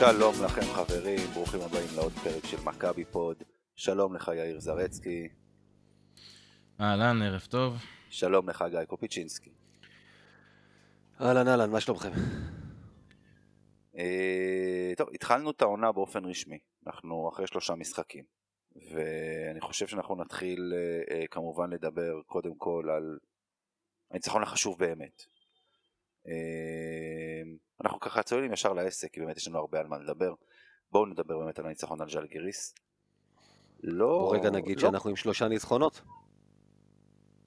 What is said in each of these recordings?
שלום לכם חברים, ברוכים הבאים לעוד פרק של מכבי פוד. שלום לך יאיר זרצקי. אהלן, ערב טוב. שלום לך גיא קופיצ'ינסקי. אהלן אהלן, מה שלומכם? אה, טוב, התחלנו את העונה באופן רשמי. אנחנו אחרי שלושה משחקים. ואני חושב שאנחנו נתחיל אה, אה, כמובן לדבר קודם כל על הניצחון החשוב באמת. אה, אנחנו ככה צוללים ישר לעסק, כי באמת יש לנו הרבה על מה לדבר. בואו נדבר באמת על הניצחון על ז'לגיריס. לא... בוא רגע נגיד לא... שאנחנו עם שלושה ניצחונות.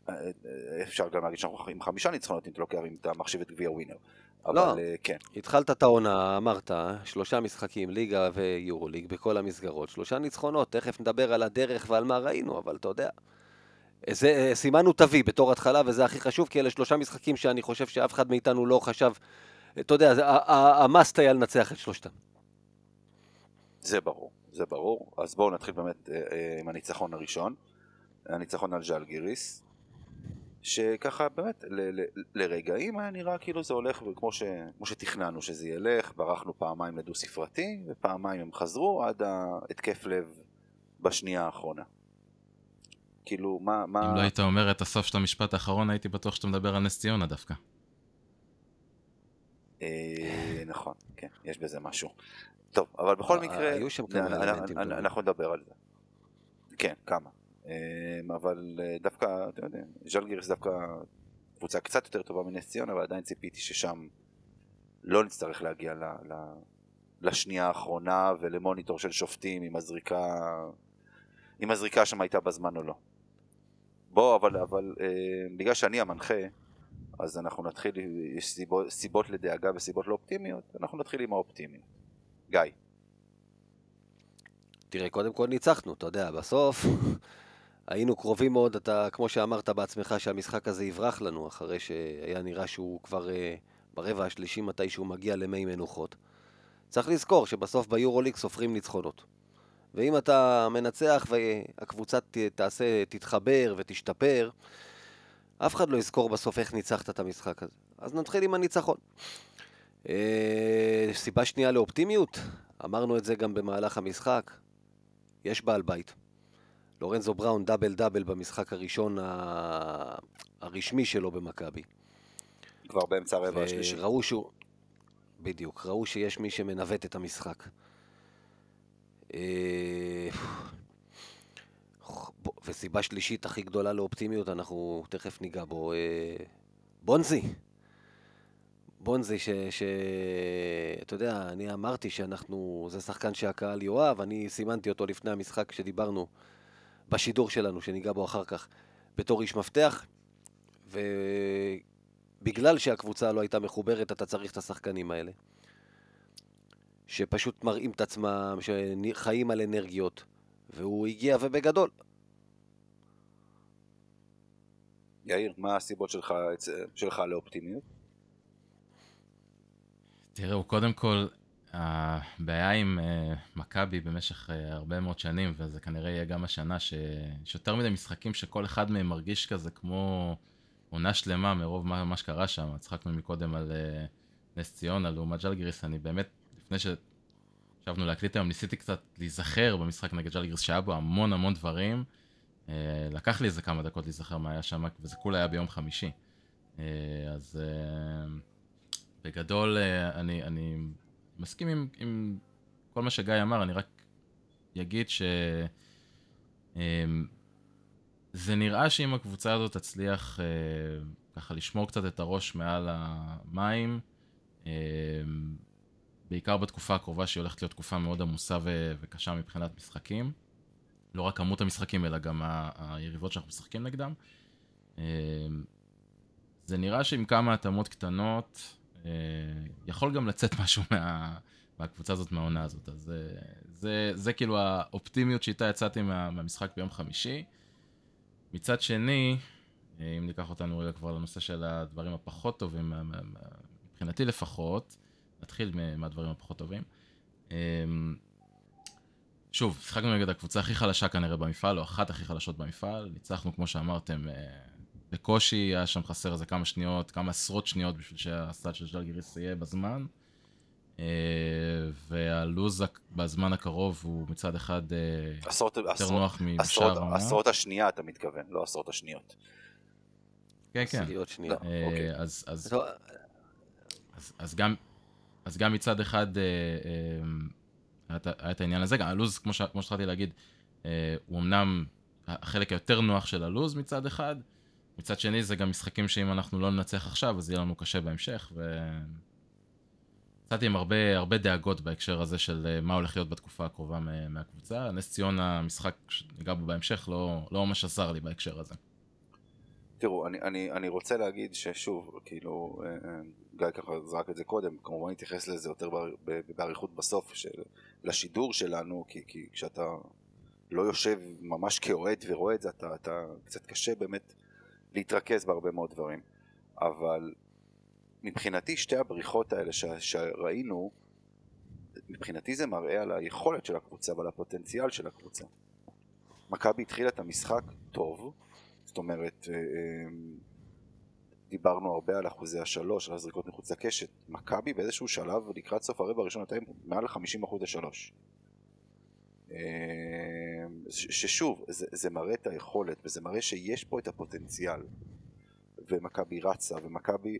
אה, אה, אפשר גם להגיד שאנחנו עם חמישה ניצחונות אם אתה לוקח, אם אתה מחשיב את גביע ווינר. אבל לא, כן. התחלת את העונה, אמרת, שלושה משחקים, ליגה ויורו ליג בכל המסגרות, שלושה ניצחונות, תכף נדבר על הדרך ועל מה ראינו, אבל אתה יודע. זה, סימנו תביא בתור התחלה, וזה הכי חשוב, כי אלה שלושה משחקים שאני חושב שאף אחד מאיתנו לא חשב אתה יודע, המאסט היה לנצח את שלושתם. זה ברור, זה ברור. אז בואו נתחיל באמת אה, אה, עם הניצחון הראשון, הניצחון על ז'אל גיריס, שככה באמת לרגעים היה נראה כאילו זה הולך כמו, כמו שתכננו שזה ילך, ברחנו פעמיים לדו ספרתי, ופעמיים הם חזרו עד ההתקף לב בשנייה האחרונה. כאילו, מה... מה... אם לא היית אומר את הסוף של המשפט האחרון, הייתי בטוח שאתה מדבר על נס ציונה דווקא. אה, נכון, כן, יש בזה משהו. טוב, אבל בכל אה, מקרה, היו שם כמה אלמנטים אנחנו נדבר על זה. כן, כמה. אה, אבל דווקא, אתה יודע, ז'לגיריס דווקא קבוצה קצת יותר טובה מנס ציונה, אבל עדיין ציפיתי ששם לא נצטרך להגיע ל, ל, לשנייה האחרונה ולמוניטור של שופטים אם הזריקה, אם הזריקה שם הייתה בזמן או לא. בוא, אבל, אבל בגלל שאני המנחה, אז אנחנו נתחיל, יש סיבות, סיבות לדאגה וסיבות לא אנחנו נתחיל עם האופטימיות. גיא. תראה, קודם כל ניצחנו, אתה יודע, בסוף היינו קרובים מאוד, אתה, כמו שאמרת בעצמך, שהמשחק הזה יברח לנו, אחרי שהיה נראה שהוא כבר uh, ברבע השלישי מתי שהוא מגיע למי מנוחות. צריך לזכור שבסוף ביורוליג סופרים ניצחונות. ואם אתה מנצח והקבוצה תעשה, תתחבר ותשתפר, אף אחד לא יזכור בסוף איך ניצחת את המשחק הזה. אז נתחיל עם הניצחון. אה, סיבה שנייה לאופטימיות, אמרנו את זה גם במהלך המשחק, יש בעל בית. לורנזו בראון דאבל דאבל במשחק הראשון ה... הרשמי שלו במכבי. כבר באמצע הרבע השלישי. ראו שהוא... בדיוק, ראו שיש מי שמנווט את המשחק. אה, וסיבה שלישית הכי גדולה לאופטימיות, אנחנו תכף ניגע בו, אה, בונזי. בונזי, ש... ש... אתה יודע, אני אמרתי שאנחנו, זה שחקן שהקהל יאהב, אני סימנתי אותו לפני המשחק כשדיברנו בשידור שלנו, שניגע בו אחר כך, בתור איש מפתח, ובגלל שהקבוצה לא הייתה מחוברת, אתה צריך את השחקנים האלה. שפשוט מראים את עצמם, שחיים על אנרגיות, והוא הגיע ובגדול. יאיר, מה הסיבות שלך, שלך לאופטימיות? תראו, קודם כל, הבעיה עם uh, מכבי במשך uh, הרבה מאוד שנים, וזה כנראה יהיה גם השנה, שיש יותר מדי משחקים שכל אחד מהם מרגיש כזה כמו עונה שלמה מרוב מה, מה שקרה שם. צחקנו מקודם על uh, נס ציונה לעומת ג'לגיריס, אני באמת, לפני שישבנו להקליט היום, ניסיתי קצת להיזכר במשחק נגד ג'לגיריס, שהיה בו המון המון דברים. אה, לקח לי איזה כמה דקות להיזכר מה היה שם, וזה כולה היה ביום חמישי. אה, אז אה, בגדול אני, אני מסכים עם, עם כל מה שגיא אמר, אני רק אגיד ש... זה נראה שאם הקבוצה הזאת תצליח ככה לשמור קצת את הראש מעל המים, בעיקר בתקופה הקרובה שהיא הולכת להיות תקופה מאוד עמוסה וקשה מבחינת משחקים, לא רק כמות המשחקים, אלא גם ה- היריבות שאנחנו משחקים נגדם. אה, זה נראה שעם כמה התאמות קטנות, אה, יכול גם לצאת משהו מה, מהקבוצה הזאת, מהעונה הזאת. אז אה, זה, זה כאילו האופטימיות שאיתה יצאתי מה, מהמשחק ביום חמישי. מצד שני, אה, אם ניקח אותנו רגע כבר לנושא של הדברים הפחות טובים, מבחינתי לפחות, נתחיל מהדברים הפחות טובים. אה, שוב, שיחקנו נגד הקבוצה הכי חלשה כנראה במפעל, או אחת הכי חלשות במפעל. ניצחנו, כמו שאמרתם, אה, בקושי, היה שם חסר איזה כמה שניות, כמה עשרות שניות בשביל שהסטאט של ז'לגיריס יהיה בזמן. אה, והלו"ז בזמן הקרוב הוא מצד אחד אה, עשרות, יותר עשרות, נוח עשרות, משאר העונה. עשרות השנייה אתה מתכוון, לא עשרות השניות. כן, כן. עשיריות שנייה. לא. אה, אוקיי. אז, אז, טוב, אז, אז, גם, אז גם מצד אחד אה, אה, היה את העניין הזה, גם הלו"ז, כמו, שהתחלתי להגיד, אה, הוא אמנם החלק היותר נוח של הלו"ז מצד אחד, מצד שני זה גם משחקים שאם אנחנו לא ננצח עכשיו, אז יהיה לנו קשה בהמשך, ו... יצאתי עם הרבה, הרבה דאגות בהקשר הזה של מה הולך להיות בתקופה הקרובה מה- מהקבוצה. נס ציונה, המשחק שניגע בו בהמשך, לא, לא ממש עזר לי בהקשר הזה. תראו, אני, אני, אני רוצה להגיד ששוב, כאילו, אה, אה, גיא ככה זרק את זה קודם, כמובן נתייחס לזה יותר באריכות בסוף, של, לשידור שלנו, כי, כי כשאתה לא יושב ממש כאוהד ורואה את זה, אתה, אתה קצת קשה באמת להתרכז בהרבה מאוד דברים. אבל מבחינתי שתי הבריחות האלה ש, שראינו, מבחינתי זה מראה על היכולת של הקבוצה ועל הפוטנציאל של הקבוצה. מכבי התחילה את המשחק טוב, זאת אומרת, אה, אה, דיברנו הרבה על אחוזי השלוש, על הזריקות מחוץ לקשת. מכבי באיזשהו שלב, לקראת סוף הרבע הראשון, הייתה מעל 50 אחוז השלוש. אה, ששוב, זה, זה מראה את היכולת, וזה מראה שיש פה את הפוטנציאל. ומכבי רצה, ומכבי...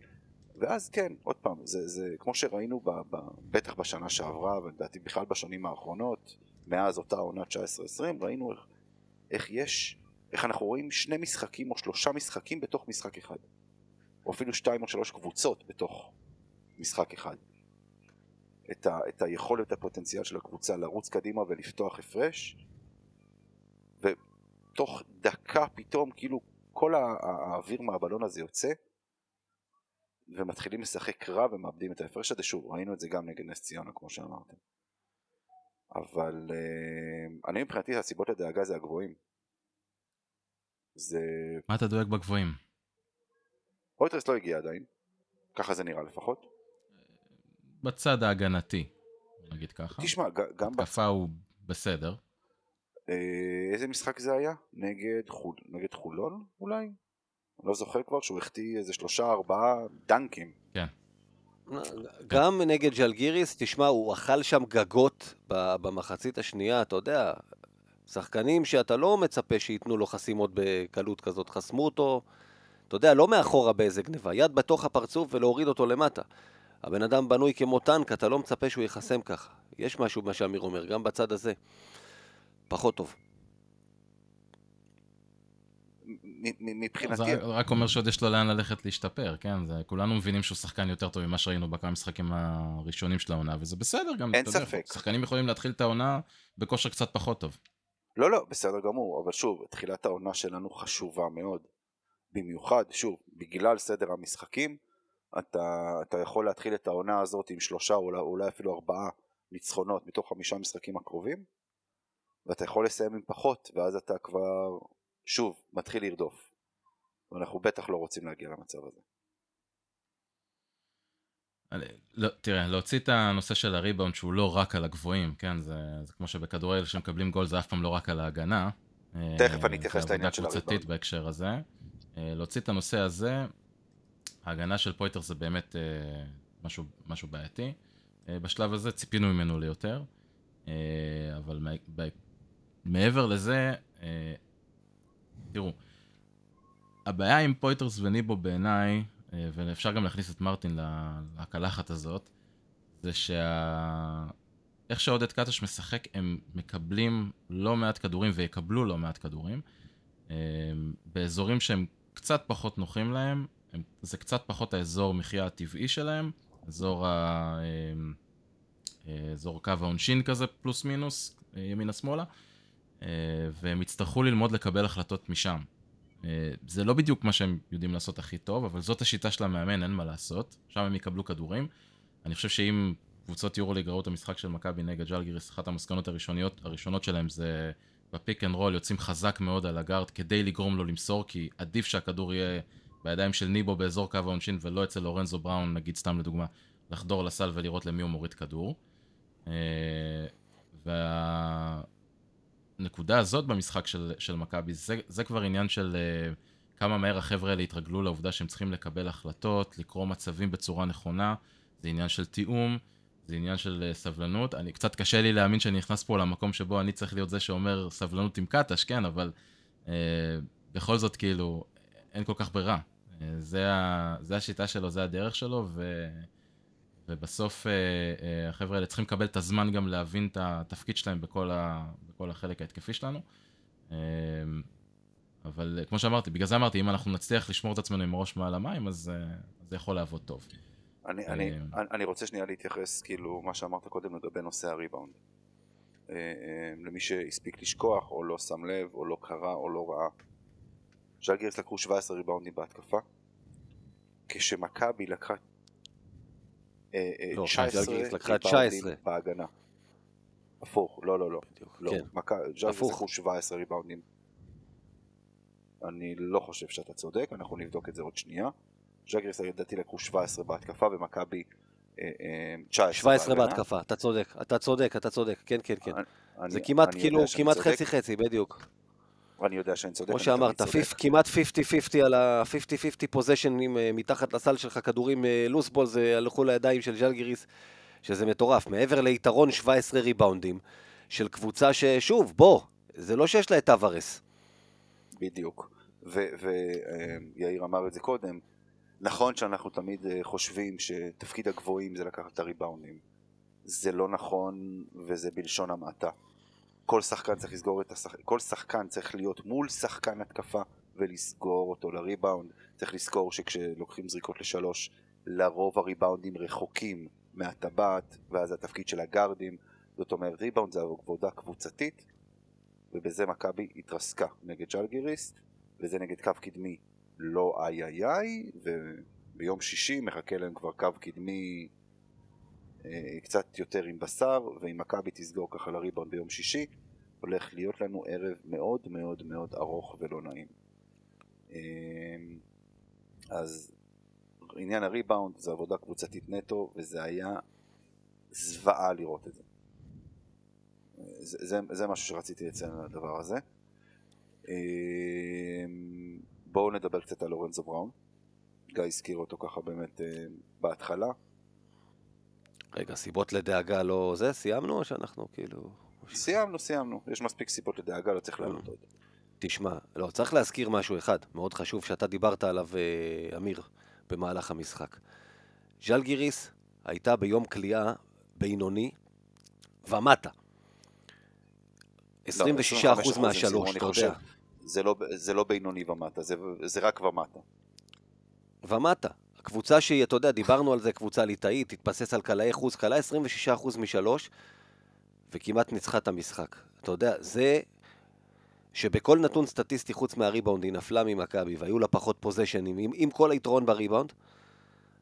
ואז כן, עוד פעם, זה, זה כמו שראינו ב, ב, בטח בשנה שעברה, ולדעתי בכלל בשנים האחרונות, מאז אותה עונה 19-20, ראינו איך, איך יש, איך אנחנו רואים שני משחקים או שלושה משחקים בתוך משחק אחד. או אפילו שתיים או שלוש קבוצות בתוך משחק אחד. את, ה, את היכולת, הפוטנציאל של הקבוצה לרוץ קדימה ולפתוח הפרש, ותוך דקה פתאום כאילו כל האוויר מהבלון הזה יוצא, ומתחילים לשחק רע ומאבדים את ההפרש הזה. שוב, ראינו את זה גם נגד נס ציונה, כמו שאמרתם. אבל אה, אני מבחינתי הסיבות לדאגה זה הגבוהים. זה... מה אתה דואג בגבוהים? רויטרס לא הגיע עדיין, ככה זה נראה לפחות. בצד ההגנתי, נגיד ככה. תשמע, גם... התקפה הוא בסדר. אה, איזה משחק זה היה? נגד, חול... נגד חולון אולי? אני לא זוכר כבר שהוא החטיא איזה שלושה ארבעה דנקים. גם נגד ז'לגיריס, תשמע, הוא אכל שם גגות במחצית השנייה, אתה יודע, שחקנים שאתה לא מצפה שייתנו לו חסימות בקלות כזאת, חסמו אותו, אתה יודע, לא מאחורה באיזה גניבה, יד בתוך הפרצוף ולהוריד אותו למטה. הבן אדם בנוי כמו טנק, אתה לא מצפה שהוא ייחסם ככה. יש משהו במה שאמיר אומר, גם בצד הזה. פחות טוב. מ- מ- זה מבחינתי, רק אומר שעוד יש לו לאן ללכת להשתפר, כן? זה, כולנו מבינים שהוא שחקן יותר טוב ממה שראינו בכמה משחקים הראשונים של העונה, וזה בסדר גם, אין אתה יודע, ספק. שחקנים יכולים להתחיל את העונה בכושר קצת פחות טוב. לא לא, בסדר גמור, אבל שוב, תחילת העונה שלנו חשובה מאוד. במיוחד, שוב, בגלל סדר המשחקים, אתה, אתה יכול להתחיל את העונה הזאת עם שלושה, אולי, אולי אפילו ארבעה ניצחונות מתוך חמישה משחקים הקרובים, ואתה יכול לסיים עם פחות, ואז אתה כבר, שוב, מתחיל לרדוף. ואנחנו בטח לא רוצים להגיע למצב הזה. לא, תראה, להוציא את הנושא של הריבאונד שהוא לא רק על הגבוהים, כן? זה, זה כמו שבכדורגל שמקבלים גול זה אף פעם לא רק על ההגנה. תכף אני אה, אתייחס זה לעניין עבודה של קבוצתית הריבאונד. בהקשר הזה. אה, להוציא את הנושא הזה, ההגנה של פויטר זה באמת אה, משהו, משהו בעייתי. בשלב הזה ציפינו ממנו ליותר, אבל מעבר לזה, תראו, הבעיה עם פויטרס וניבו בעיניי, ואפשר גם להכניס את מרטין לקלחת הזאת, זה שה... איך שעודד קטש משחק, הם מקבלים לא מעט כדורים ויקבלו לא מעט כדורים. אה, באזורים שהם קצת פחות נוחים להם, הם, זה קצת פחות האזור מחיה הטבעי שלהם, אזור, ה, אה, אה, אזור קו העונשין כזה, פלוס מינוס, אה, ימינה-שמאלה. אה, והם יצטרכו ללמוד לקבל החלטות משם. אה, זה לא בדיוק מה שהם יודעים לעשות הכי טוב, אבל זאת השיטה של המאמן, אין מה לעשות. שם הם יקבלו כדורים. אני חושב שאם קבוצות יורוליג ראו את המשחק של מכבי נגד ז'לגיריס, אחת המסקנות הראשוניות, הראשונות שלהם זה ב pick and roll יוצאים חזק מאוד על ה guard כדי לגרום לו למסור, כי עדיף שהכדור יהיה בידיים של ניבו באזור קו העונשין ולא אצל לורנזו בראון, נגיד סתם לדוגמה, לחדור לסל ולראות למי הוא מוריד כדור. והנקודה הזאת במשחק של, של מכבי, זה, זה כבר עניין של אה, כמה מהר החבר'ה האלה התרגלו לעובדה שהם צריכים לקבל החלטות, לקרוא מצבים בצורה נכונה, זה עניין של תיאום, זה עניין של uh, סבלנות. אני קצת קשה לי להאמין שאני נכנס פה למקום שבו אני צריך להיות זה שאומר סבלנות עם קטש, כן, אבל uh, בכל זאת כאילו אין כל כך ברירה. Uh, זה, ה, זה השיטה שלו, זה הדרך שלו, ו... ובסוף אה, אה, החבר'ה האלה צריכים לקבל את הזמן גם להבין את התפקיד שלהם בכל, ה, בכל החלק ההתקפי שלנו. אה, אבל כמו שאמרתי, בגלל זה אמרתי, אם אנחנו נצליח לשמור את עצמנו עם הראש מעל המים, אז זה יכול לעבוד טוב. אני, אני, אני רוצה שנייה להתייחס, כאילו, מה שאמרת קודם לגבי נושא הריבאונד. למי שהספיק לשכוח, או לא שם לב, או לא קרא, או לא ראה. ז'לגיריס לקחו 17 ריבאונדים בהתקפה. כשמכבי לקחה 19 אה, אה, לקחה 19 בהגנה. הפוך, לא, לא, לא. לא. כן. ז'לגיריס לקחו 17 ריבאונדים. אני לא חושב שאתה צודק, אנחנו נבדוק את זה עוד שנייה. ז'לגיריס לדעתי לקחו 17 בהתקפה ומכבי 19 אה, 17 בהתקפה, אתה צודק, אתה צודק, אתה צודק, כן, כן, כן. זה כמעט, כאילו, כמעט חצי חצי, בדיוק. אני יודע שאני צודק. כמו שאמרת, כמעט 50-50 על ה-50-50 possession אה, מתחת לסל שלך, כדורים loose ball, אה, זה הלכו לידיים של ז'לגיריס, שזה מטורף. מעבר ליתרון 17 ריבאונדים של קבוצה ששוב, בוא, זה לא שיש לה את טווארס. בדיוק. ויאיר אה, אמר את זה קודם, נכון שאנחנו תמיד חושבים שתפקיד הגבוהים זה לקחת את הריבאונדים. זה לא נכון וזה בלשון המעטה. כל שחקן צריך לסגור את השחקן, כל שחקן צריך להיות מול שחקן התקפה ולסגור אותו לריבאונד. צריך לזכור שכשלוקחים זריקות לשלוש, לרוב הריבאונדים רחוקים מהטבעת, ואז התפקיד של הגארדים. זאת אומרת, ריבאונד זה עבודה קבוצתית, ובזה מכבי התרסקה נגד ג'לגיריס, וזה נגד קו קדמי לא איי איי איי, וביום שישי מחכה להם כבר קו קדמי קצת יותר עם בשר, ואם מכבי תסגור ככה לריבאונד ביום שישי, הולך להיות לנו ערב מאוד מאוד מאוד ארוך ולא נעים. אה, אז עניין הריבאונד זה עבודה קבוצתית נטו, וזה היה זוועה לראות את זה. זה, זה, זה משהו שרציתי לציין על הדבר הזה. אה, בואו נדבר קצת על לורנזו בראון. גיא הזכיר אותו ככה באמת בהתחלה. רגע, סיבות לדאגה לא זה? סיימנו או שאנחנו כאילו... סיימנו, סיימנו. יש מספיק סיבות לדאגה, לא צריך לענות עוד. תשמע, לא, צריך להזכיר משהו אחד, מאוד חשוב, שאתה דיברת עליו, אה, אמיר, במהלך המשחק. ז'לגיריס הייתה ביום כליאה בינוני ומטה. 26% לא, מהשלוש, אתה יודע. זה לא, זה לא בינוני ומטה, זה, זה רק ומטה. ומטה. קבוצה שהיא, אתה יודע, דיברנו על זה, קבוצה ליטאית, תתבסס על קלעי חוץ, קלעה 26% משלוש, וכמעט ניצחה את המשחק. אתה יודע, זה שבכל נתון סטטיסטי חוץ מהריבאונד היא נפלה ממכבי והיו לה פחות פוזיישנים, עם, עם כל היתרון בריבאונד,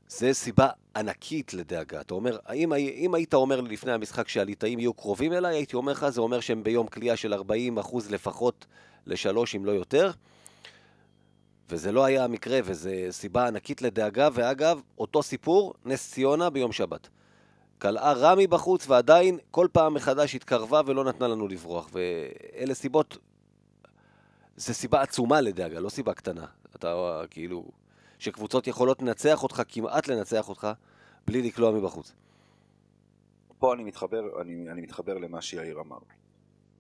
זה סיבה ענקית לדאגה. אתה אומר, האם, אם היית אומר לי לפני המשחק שהליטאים יהיו קרובים אליי, הייתי אומר לך, זה אומר שהם ביום כליאה של 40% לפחות לשלוש, אם לא יותר. וזה לא היה המקרה, וזו סיבה ענקית לדאגה, ואגב, אותו סיפור, נס ציונה ביום שבת. קלעה רמי בחוץ, ועדיין כל פעם מחדש התקרבה ולא נתנה לנו לברוח. ואלה סיבות, זה סיבה עצומה לדאגה, לא סיבה קטנה. אתה כאילו, שקבוצות יכולות לנצח אותך, כמעט לנצח אותך, בלי לקלוע מבחוץ. פה אני מתחבר, אני, אני מתחבר למה שיאיר אמר.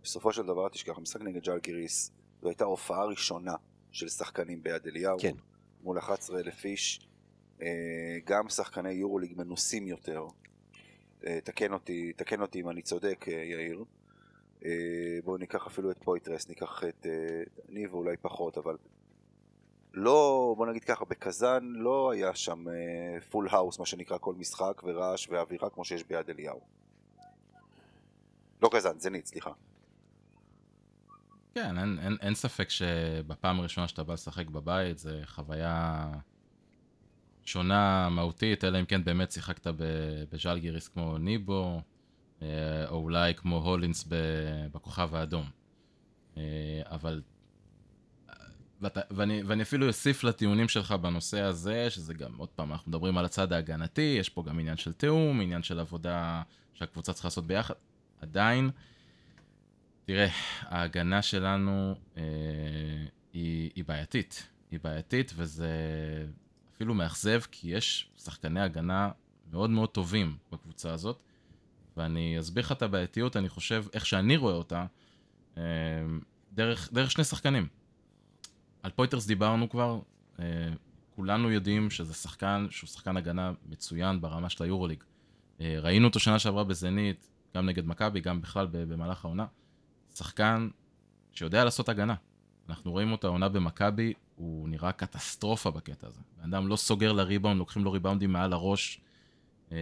בסופו של דבר, תשכח, המשחק נגד ג'אל גיריס, זו הייתה הופעה ראשונה של שחקנים ביד אליהו, כן. מול 11,000 איש, אה, גם שחקני יורוליג מנוסים יותר, אה, תקן אותי, תקן אותי אם אני צודק אה, יאיר, בואו ניקח אפילו את פויתרס, ניקח את ניבו אולי פחות, אבל לא, בוא נגיד ככה, בקזאן לא היה שם full house, מה שנקרא, כל משחק ורעש ואווירה כמו שיש ביד אליהו. לא קזאן, זנית, סליחה. כן, אין, אין, אין ספק שבפעם הראשונה שאתה בא לשחק בבית זה חוויה שונה מהותית, אלא אם כן באמת שיחקת ב- בז'אלגיריס כמו ניבו, אה, או אולי כמו הולינס בכוכב האדום. אה, אבל... ואתה, ואני, ואני אפילו אוסיף לטיעונים שלך בנושא הזה, שזה גם, עוד פעם, אנחנו מדברים על הצד ההגנתי, יש פה גם עניין של תיאום, עניין של עבודה שהקבוצה צריכה לעשות ביחד. עדיין, תראה, ההגנה שלנו אה, היא, היא בעייתית. היא בעייתית, וזה אפילו מאכזב, כי יש שחקני הגנה מאוד מאוד טובים בקבוצה הזאת, ואני אסביר לך את הבעייתיות, אני חושב, איך שאני רואה אותה, אה, דרך, דרך שני שחקנים. על פויטרס דיברנו כבר, אה, כולנו יודעים שזה שחקן, שהוא שחקן הגנה מצוין ברמה של היורוליג. אה, ראינו אותו שנה שעברה בזנית, גם נגד מכבי, גם בכלל במהלך העונה. שחקן שיודע לעשות הגנה. אנחנו רואים אותו העונה במכבי, הוא נראה קטסטרופה בקטע הזה. בן אדם לא סוגר לריבאונד, לוקחים לו ריבאונדים מעל הראש. אה,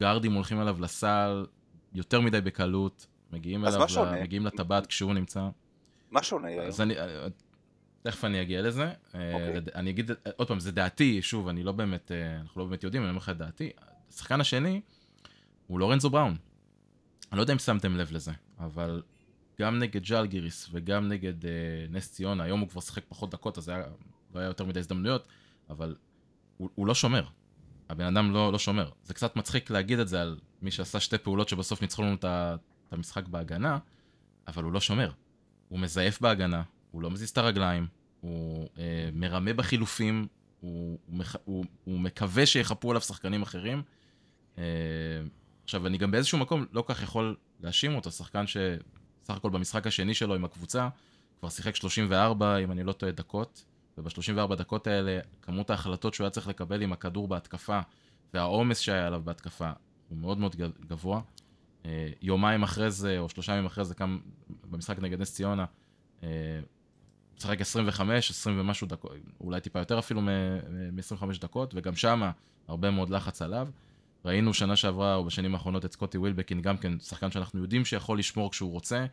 גארדים הולכים עליו לסל יותר מדי בקלות, מגיעים אליו, מה שונה? ל- מגיעים לטבעת כשהוא נמצא. מה שונה יאיר? אז אני, אה, תכף אני אגיע לזה. אה, אוקיי. אני אגיד, עוד פעם, זה דעתי, שוב, אני לא באמת, אה, אנחנו לא באמת יודעים, אני אומר לך את דעתי. השחקן השני הוא לורנזו בראון. אני לא יודע אם שמתם לב לזה, אבל גם נגד ג'אלגיריס וגם נגד אה, נס ציונה, היום הוא כבר שיחק פחות דקות, אז היה, לא היה יותר מדי הזדמנויות, אבל הוא, הוא לא שומר. הבן אדם לא, לא שומר. זה קצת מצחיק להגיד את זה על מי שעשה שתי פעולות שבסוף ניצחו לנו את המשחק בהגנה, אבל הוא לא שומר. הוא מזייף בהגנה, הוא לא מזיז את הרגליים, הוא אה, מרמה בחילופים, הוא, הוא, הוא, הוא מקווה שיחפו עליו שחקנים אחרים. אה, עכשיו, אני גם באיזשהו מקום לא כך יכול להאשים אותו, שחקן שסך הכל במשחק השני שלו עם הקבוצה, כבר שיחק 34, אם אני לא טועה, דקות, וב-34 דקות האלה, כמות ההחלטות שהוא היה צריך לקבל עם הכדור בהתקפה, והעומס שהיה עליו בהתקפה, הוא מאוד מאוד גבוה. אה, יומיים אחרי זה, או שלושה ימים אחרי זה, קם במשחק נגד נס ציונה, אה, משחק 25, 20 ומשהו דקות, אולי טיפה יותר אפילו מ-25 דקות, וגם שמה הרבה מאוד לחץ עליו. ראינו שנה שעברה או בשנים האחרונות את סקוטי ווילבקין, גם כן שחקן שאנחנו יודעים שיכול לשמור כשהוא רוצה,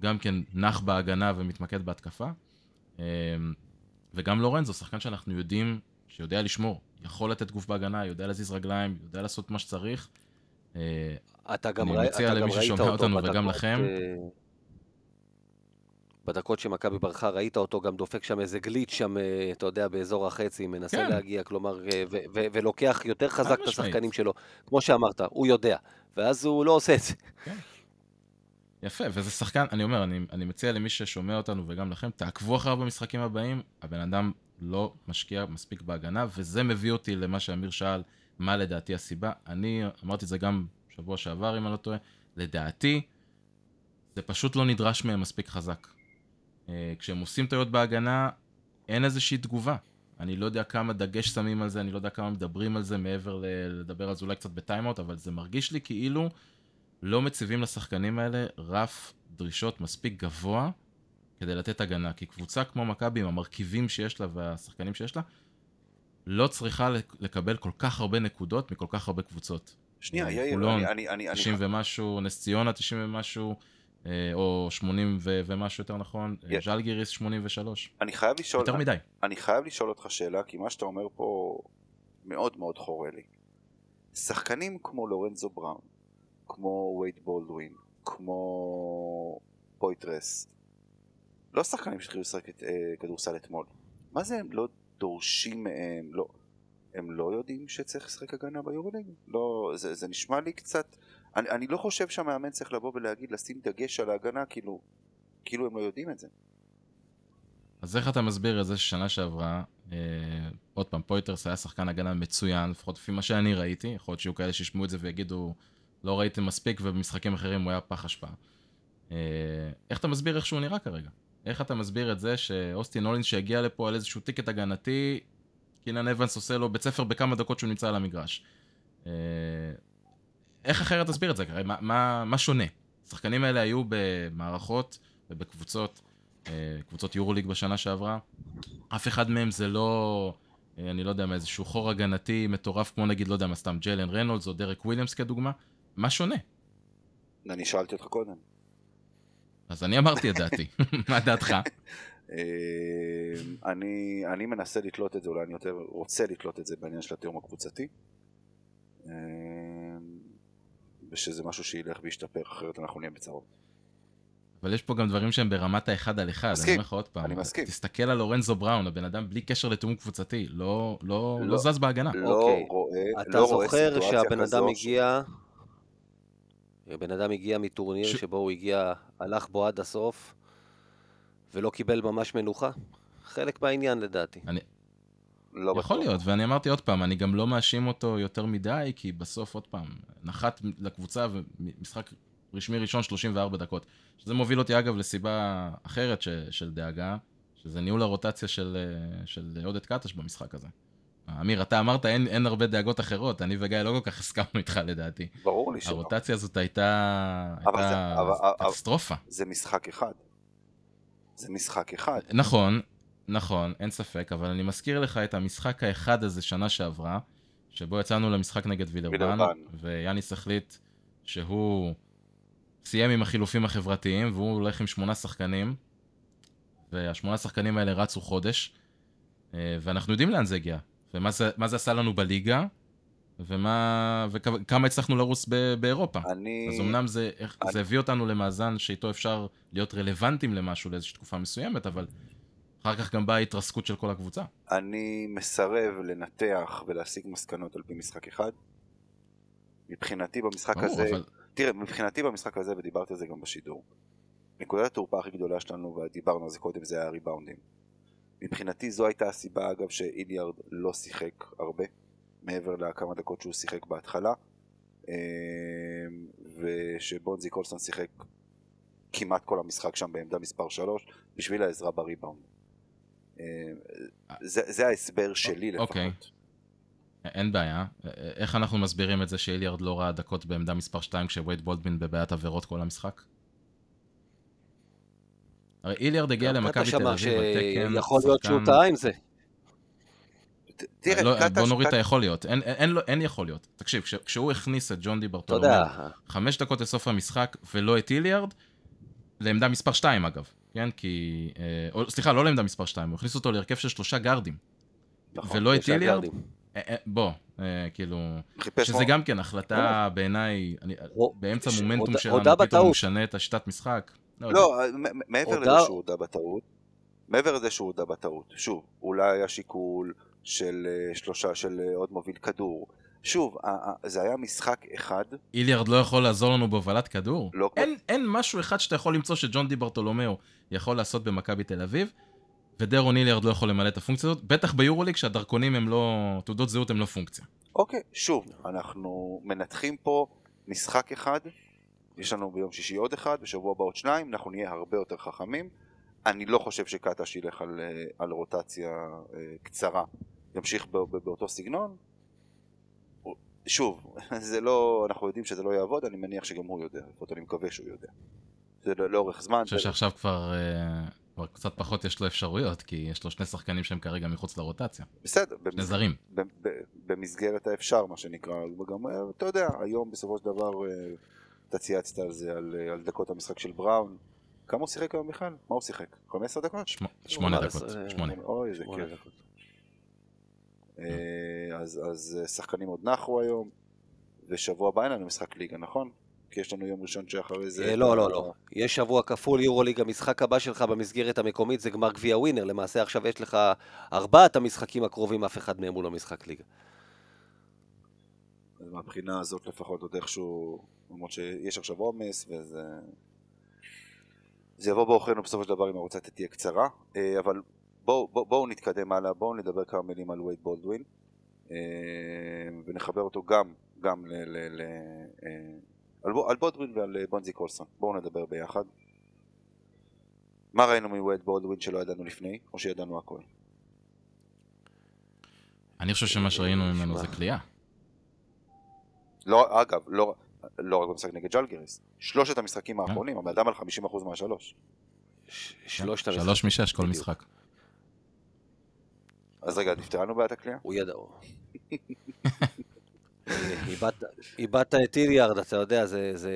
גם כן נח בהגנה ומתמקד בהתקפה. אה, וגם לורנזו, שחקן שאנחנו יודעים שיודע לשמור, יכול לתת גוף בהגנה, יודע להזיז רגליים, יודע לעשות מה שצריך. אה, אתה גם, אני ראי, מציע אתה גם למי ראית ששומע אותו אותנו וגם לכם. בדקות שמכבי ברחה, ראית אותו גם דופק שם איזה גליץ' שם, אה, אתה יודע, באזור החצי, מנסה כן. להגיע, כלומר, אה, ו- ו- ולוקח יותר חזק את. השחקנים שלו. כמו שאמרת, הוא יודע, ואז הוא לא עושה את זה. יפה, וזה שחקן, אני אומר, אני, אני מציע למי ששומע אותנו וגם לכם, תעקבו אחריו במשחקים הבאים, הבן אדם לא משקיע מספיק בהגנה, וזה מביא אותי למה שאמיר שאל, מה לדעתי הסיבה. אני אמרתי את זה גם שבוע שעבר, אם אני לא טועה, לדעתי, זה פשוט לא נדרש מהם מספיק חזק. אה, כשהם עושים טעויות בהגנה, אין איזושהי תגובה. אני לא יודע כמה דגש שמים על זה, אני לא יודע כמה מדברים על זה מעבר ל- לדבר על זה אולי קצת בטיימאוט, אבל זה מרגיש לי כאילו לא מציבים לשחקנים האלה רף דרישות מספיק גבוה כדי לתת הגנה. כי קבוצה כמו מכבי, עם המרכיבים שיש לה והשחקנים שיש לה, לא צריכה לק- לקבל כל כך הרבה נקודות מכל כך הרבה קבוצות. שנייה, יאיר, חולון, אני- אני... אני- אני- 90 ומשהו, נס ציונה 90 ומשהו, או 80 ו- ומשהו יותר נכון, אה, יש. ז'לגיריס 83. אני חייב לשאול... יותר מדי. אני חייב לשאול אותך שאלה, כי מה שאתה אומר פה מאוד מאוד חורה לי. שחקנים כמו לורנזו בראון, כמו וייד בולדווין, כמו פויטרס, לא שחקנים שהתחילו לשחק את, אה, כדורסל אתמול. מה זה הם לא דורשים מהם, לא... הם לא יודעים שצריך לשחק הגנה ביורוליג? לא, זה, זה נשמע לי קצת... אני, אני לא חושב שהמאמן צריך לבוא ולהגיד, לשים דגש על ההגנה, כאילו, כאילו הם לא יודעים את זה. אז איך אתה מסביר את זה ששנה שעברה, אה, עוד פעם, פויתרס היה שחקן הגנה מצוין, לפחות לפי מה שאני ראיתי, יכול להיות שיהיו כאלה שישמעו את זה ויגידו, לא ראיתם מספיק ובמשחקים אחרים הוא היה פח אשפה. אה, איך אתה מסביר איך שהוא נראה כרגע? איך אתה מסביר את זה שאוסטין הולינס שהגיע לפה על איזשהו ticket הגנתי, קינן אבנס עושה לו בית ספר בכמה דקות שהוא נמצא על המגרש. אה, איך אחרת תסביר את זה? הרי מה, מה, מה שונה? השחקנים האלה היו במערכות ובקבוצות, אה, קבוצות יורוליג בשנה שעברה. אף אחד מהם זה לא, אה, אני לא יודע מה, איזשהו חור הגנתי מטורף כמו נגיד, לא יודע מה, סתם ג'לן רנולדס או דרק וויליאמס כדוגמה. מה שונה? אני שאלתי אותך קודם. אז אני אמרתי את דעתי. מה דעתך? אה, אני, אני מנסה לתלות את זה, אולי אני יותר רוצה לתלות את זה בעניין של התיאום הקבוצתי. ושזה משהו שילך וישתפר, אחרת אנחנו נהיה בצרות. אבל יש פה גם דברים שהם ברמת האחד על אחד, מסכים, אני אומר לך עוד פעם. אני מסכים. תסתכל על לורנזו בראון, הבן אדם בלי קשר לתיאום קבוצתי, לא, לא, לא, לא. זז בהגנה. לא אוקיי. רואה, אתה לא רואה זוכר סיטואציה שהבן אדם ש- הגיע... הבן אדם הגיע מטורניר ש- שבו הוא הגיע, הלך בו עד הסוף, ולא קיבל ממש מנוחה? חלק מהעניין לדעתי. לא יכול בטוח. להיות, ואני אמרתי עוד פעם, אני גם לא מאשים אותו יותר מדי, כי בסוף, עוד פעם, נחת לקבוצה ומשחק רשמי ראשון 34 דקות. שזה מוביל אותי, אגב, לסיבה אחרת ש, של דאגה, שזה ניהול הרוטציה של, אה, של עודד קטש במשחק הזה. אמיר, אתה אמרת, אין, אין הרבה דאגות אחרות, אני וגיא לא כל כך הסכמנו איתך לדעתי. ברור לי שלא. הרוטציה הזאת הייתה, אבל זה- הייתה אבל- אבל- קטסטרופה. זה משחק אחד. זה משחק אחד. נכון, נכון, אין ספק, אבל אני מזכיר לך את המשחק האחד הזה שנה שעברה, שבו יצאנו למשחק נגד וילרבן. ויאניס החליט שהוא סיים עם החילופים החברתיים, והוא הולך עם שמונה שחקנים, והשמונה שחקנים האלה רצו חודש, אה, ואנחנו יודעים לאן זה הגיע, ומה זה, זה עשה לנו בליגה, ומה, וכמה הצלחנו לרוץ ב- באירופה. אני... אז אמנם זה, אני- זה הביא אותנו למאזן שאיתו אפשר להיות רלוונטיים למשהו לאיזושהי תקופה מסוימת, אבל אחר כך גם באה ההתרסקות של כל הקבוצה. אני מסרב לנתח ולהסיק מסקנות על פי משחק אחד. מבחינתי במשחק ברור, הזה, אבל תראה, מבחינתי במשחק הזה, ודיברתי על זה גם בשידור, נקודת התורפה הכי גדולה שלנו, ודיברנו על זה קודם, זה היה הריבאונדים. מבחינתי זו הייתה הסיבה, אגב, שאיליארד לא שיחק הרבה, מעבר לכמה דקות שהוא שיחק בהתחלה, אה, ושבונזי קולסון שיחק כמעט כל המשחק שם בעמדה מספר 3, בשביל העזרה בריבאונד. אה, זה, זה ההסבר שלי לפחות. אוקיי. אין בעיה. איך אנחנו מסבירים את זה שאיליארד לא ראה דקות בעמדה מספר 2 כשווייד בולדבין בבעיית עבירות כל המשחק? הרי איליארד הגיע למכבי תל אביב על תקן שיכול להיות שהוא שחקן- טעה עם זה. תראה, לא, קטש, בוא נוריד את היכול להיות. אין, אין, אין, אין יכול להיות. תקשיב, כש, כשהוא הכניס את ג'ון די יודע, חמש דקות לסוף המשחק ולא את איליארד, לעמדה מספר 2 אגב, כן? כי... אה, או, סליחה, לא לעמדה מספר 2, הוא הכניס אותו להרכב של שלושה גארדים. נכון, ולא את איליארד? גארדים. אה, אה, בוא, כאילו... שזה. גם כן החלטה בעיניי, באמצע מומנטום שלנו, פתאום. הוא משנה את השיטת משחק. לא. לא, מעבר לזה שהוא הודה בטעות, מעבר לזה שהוא הודה בטעות, שוב, אולי היה שיקול של שלושה, של עוד מוביל כדור. שוב, זה היה משחק אחד, איליארד לא יכול לעזור לנו בהובלת כדור? לא אין, אין משהו אחד שאתה יכול למצוא שג'ון די ברטולומיאו יכול לעשות במכבי תל אביב, ודרון איליארד לא יכול למלא את הפונקציה הזאת, בטח ביורוליג שהדרכונים הם לא... תעודות זהות הם לא פונקציה. אוקיי, שוב, אנחנו מנתחים פה משחק אחד, יש לנו ביום שישי עוד אחד, בשבוע הבא עוד שניים, אנחנו נהיה הרבה יותר חכמים. אני לא חושב שקטש ילך על, אה, על רוטציה אה, קצרה, ימשיך בא- בא- באותו סגנון. שוב, זה לא, אנחנו יודעים שזה לא יעבוד, אני מניח שגם הוא יודע, לפחות אני מקווה שהוא יודע. זה לא- לאורך זמן. אני חושב זה- שעכשיו כבר, אה, כבר קצת פחות יש לו אפשרויות, כי יש לו שני שחקנים שהם כרגע מחוץ לרוטציה. בסדר, שני במס- זרים. במסגרת האפשר, מה שנקרא, וגם, אה, אתה יודע, היום בסופו של דבר, אה, אתה צייצת על זה, על, על דקות המשחק של בראון. כמה הוא שיחק היום בכלל? מה הוא שיחק? 15 דקות? שמ- שמונה שמונה דקות, שמונה. אוי, איזה כיף. דקות. אז, אז שחקנים עוד נחו היום, ושבוע הבא אין לנו משחק ליגה, נכון? כי יש לנו יום ראשון שאחרי זה... אה, לא, לא, לא. יש שבוע כפול יורוליג, המשחק הבא שלך במסגרת המקומית זה גמר גביע ווינר. למעשה עכשיו יש לך ארבעת המשחקים הקרובים, אף אחד מהם הוא לא משחק ליגה. אז מהבחינה הזאת לפחות עוד איכשהו, למרות שיש עכשיו עומס וזה... זה יבוא בעוכרינו בסופו של דבר אם הרוצה תהיה קצרה, אה, אבל בואו בוא, בוא נתקדם הלאה, בואו נדבר כמה מילים על וייד בולדווין, אה, ונחבר אותו גם, גם ל... ל, ל על, על בולדווין ועל אה, בונזי קולסון, בואו נדבר ביחד. מה ראינו מווייד בולדווין שלא ידענו לפני, או שידענו הכל? אני חושב שמה שראינו ממנו זה כליאה. לא, אגב, לא, לא רק במשחק נגד ג'לגריס, שלושת המשחקים האחרונים, הבן אדם על 50% מהשלוש. ש- שלושת המשחקים. שלוש משש כל. משחק. אז רגע, נפתרה לנו בעיית הקליעה? הוא ידע. איבדת- איבדת את איליארד, אתה יודע, זה, זה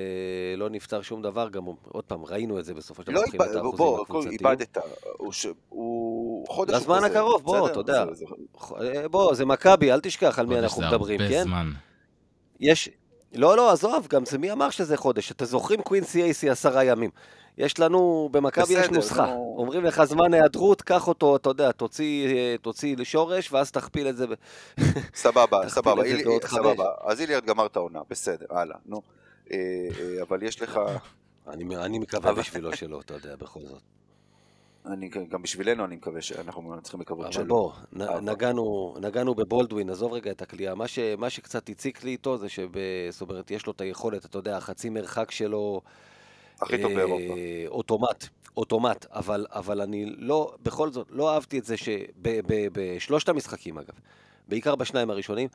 לא נפתר שום דבר, גם עוד פעם, ראינו את זה בסופו של דבר, לא, מבחינת איבד- האחוזים בוא. איבדת, הוא ש- הוא חודש לזמן הקרוב, בוא? אתה יודע. אה, בוא, זה מכבי, אל תשכח על מי אנחנו זה מדברים, הרבה כן? זמן. יש... לא, לא, עזוב, גם זה מי אמר שזה חודש? אתם זוכרים קווינסי אייסי עשרה ימים. יש לנו, במכבי יש נוסחה. נו. אומרים לך זמן היעדרות, קח אותו, אתה יודע, תוציא, אה, תוציא לשורש, ואז תכפיל את זה. ב- סבבה, סבבה, זה אילי-. סבבה, אז איליארד גמר את העונה, בסדר, הלאה, נו. אה, אה, אבל יש לך, אני, אני מקווה בשבילו שלא, אתה יודע, בכל זאת. אני, גם בשבילנו אני מקווה שאנחנו צריכים לקוות אבל שלא. בוא, נ- אבל- נגענו, נגענו בבולדווין, עזוב רגע את הכלייה. מה, ש, מה שקצת הציק לי איתו זה שזאת אומרת, יש לו את היכולת, אתה יודע, החצי מרחק שלו... הכי טוב אה, באירופה. אוטומט, אוטומט, אבל, אבל אני לא, בכל זאת, לא אהבתי את זה שבשלושת המשחקים אגב, בעיקר בשניים הראשונים,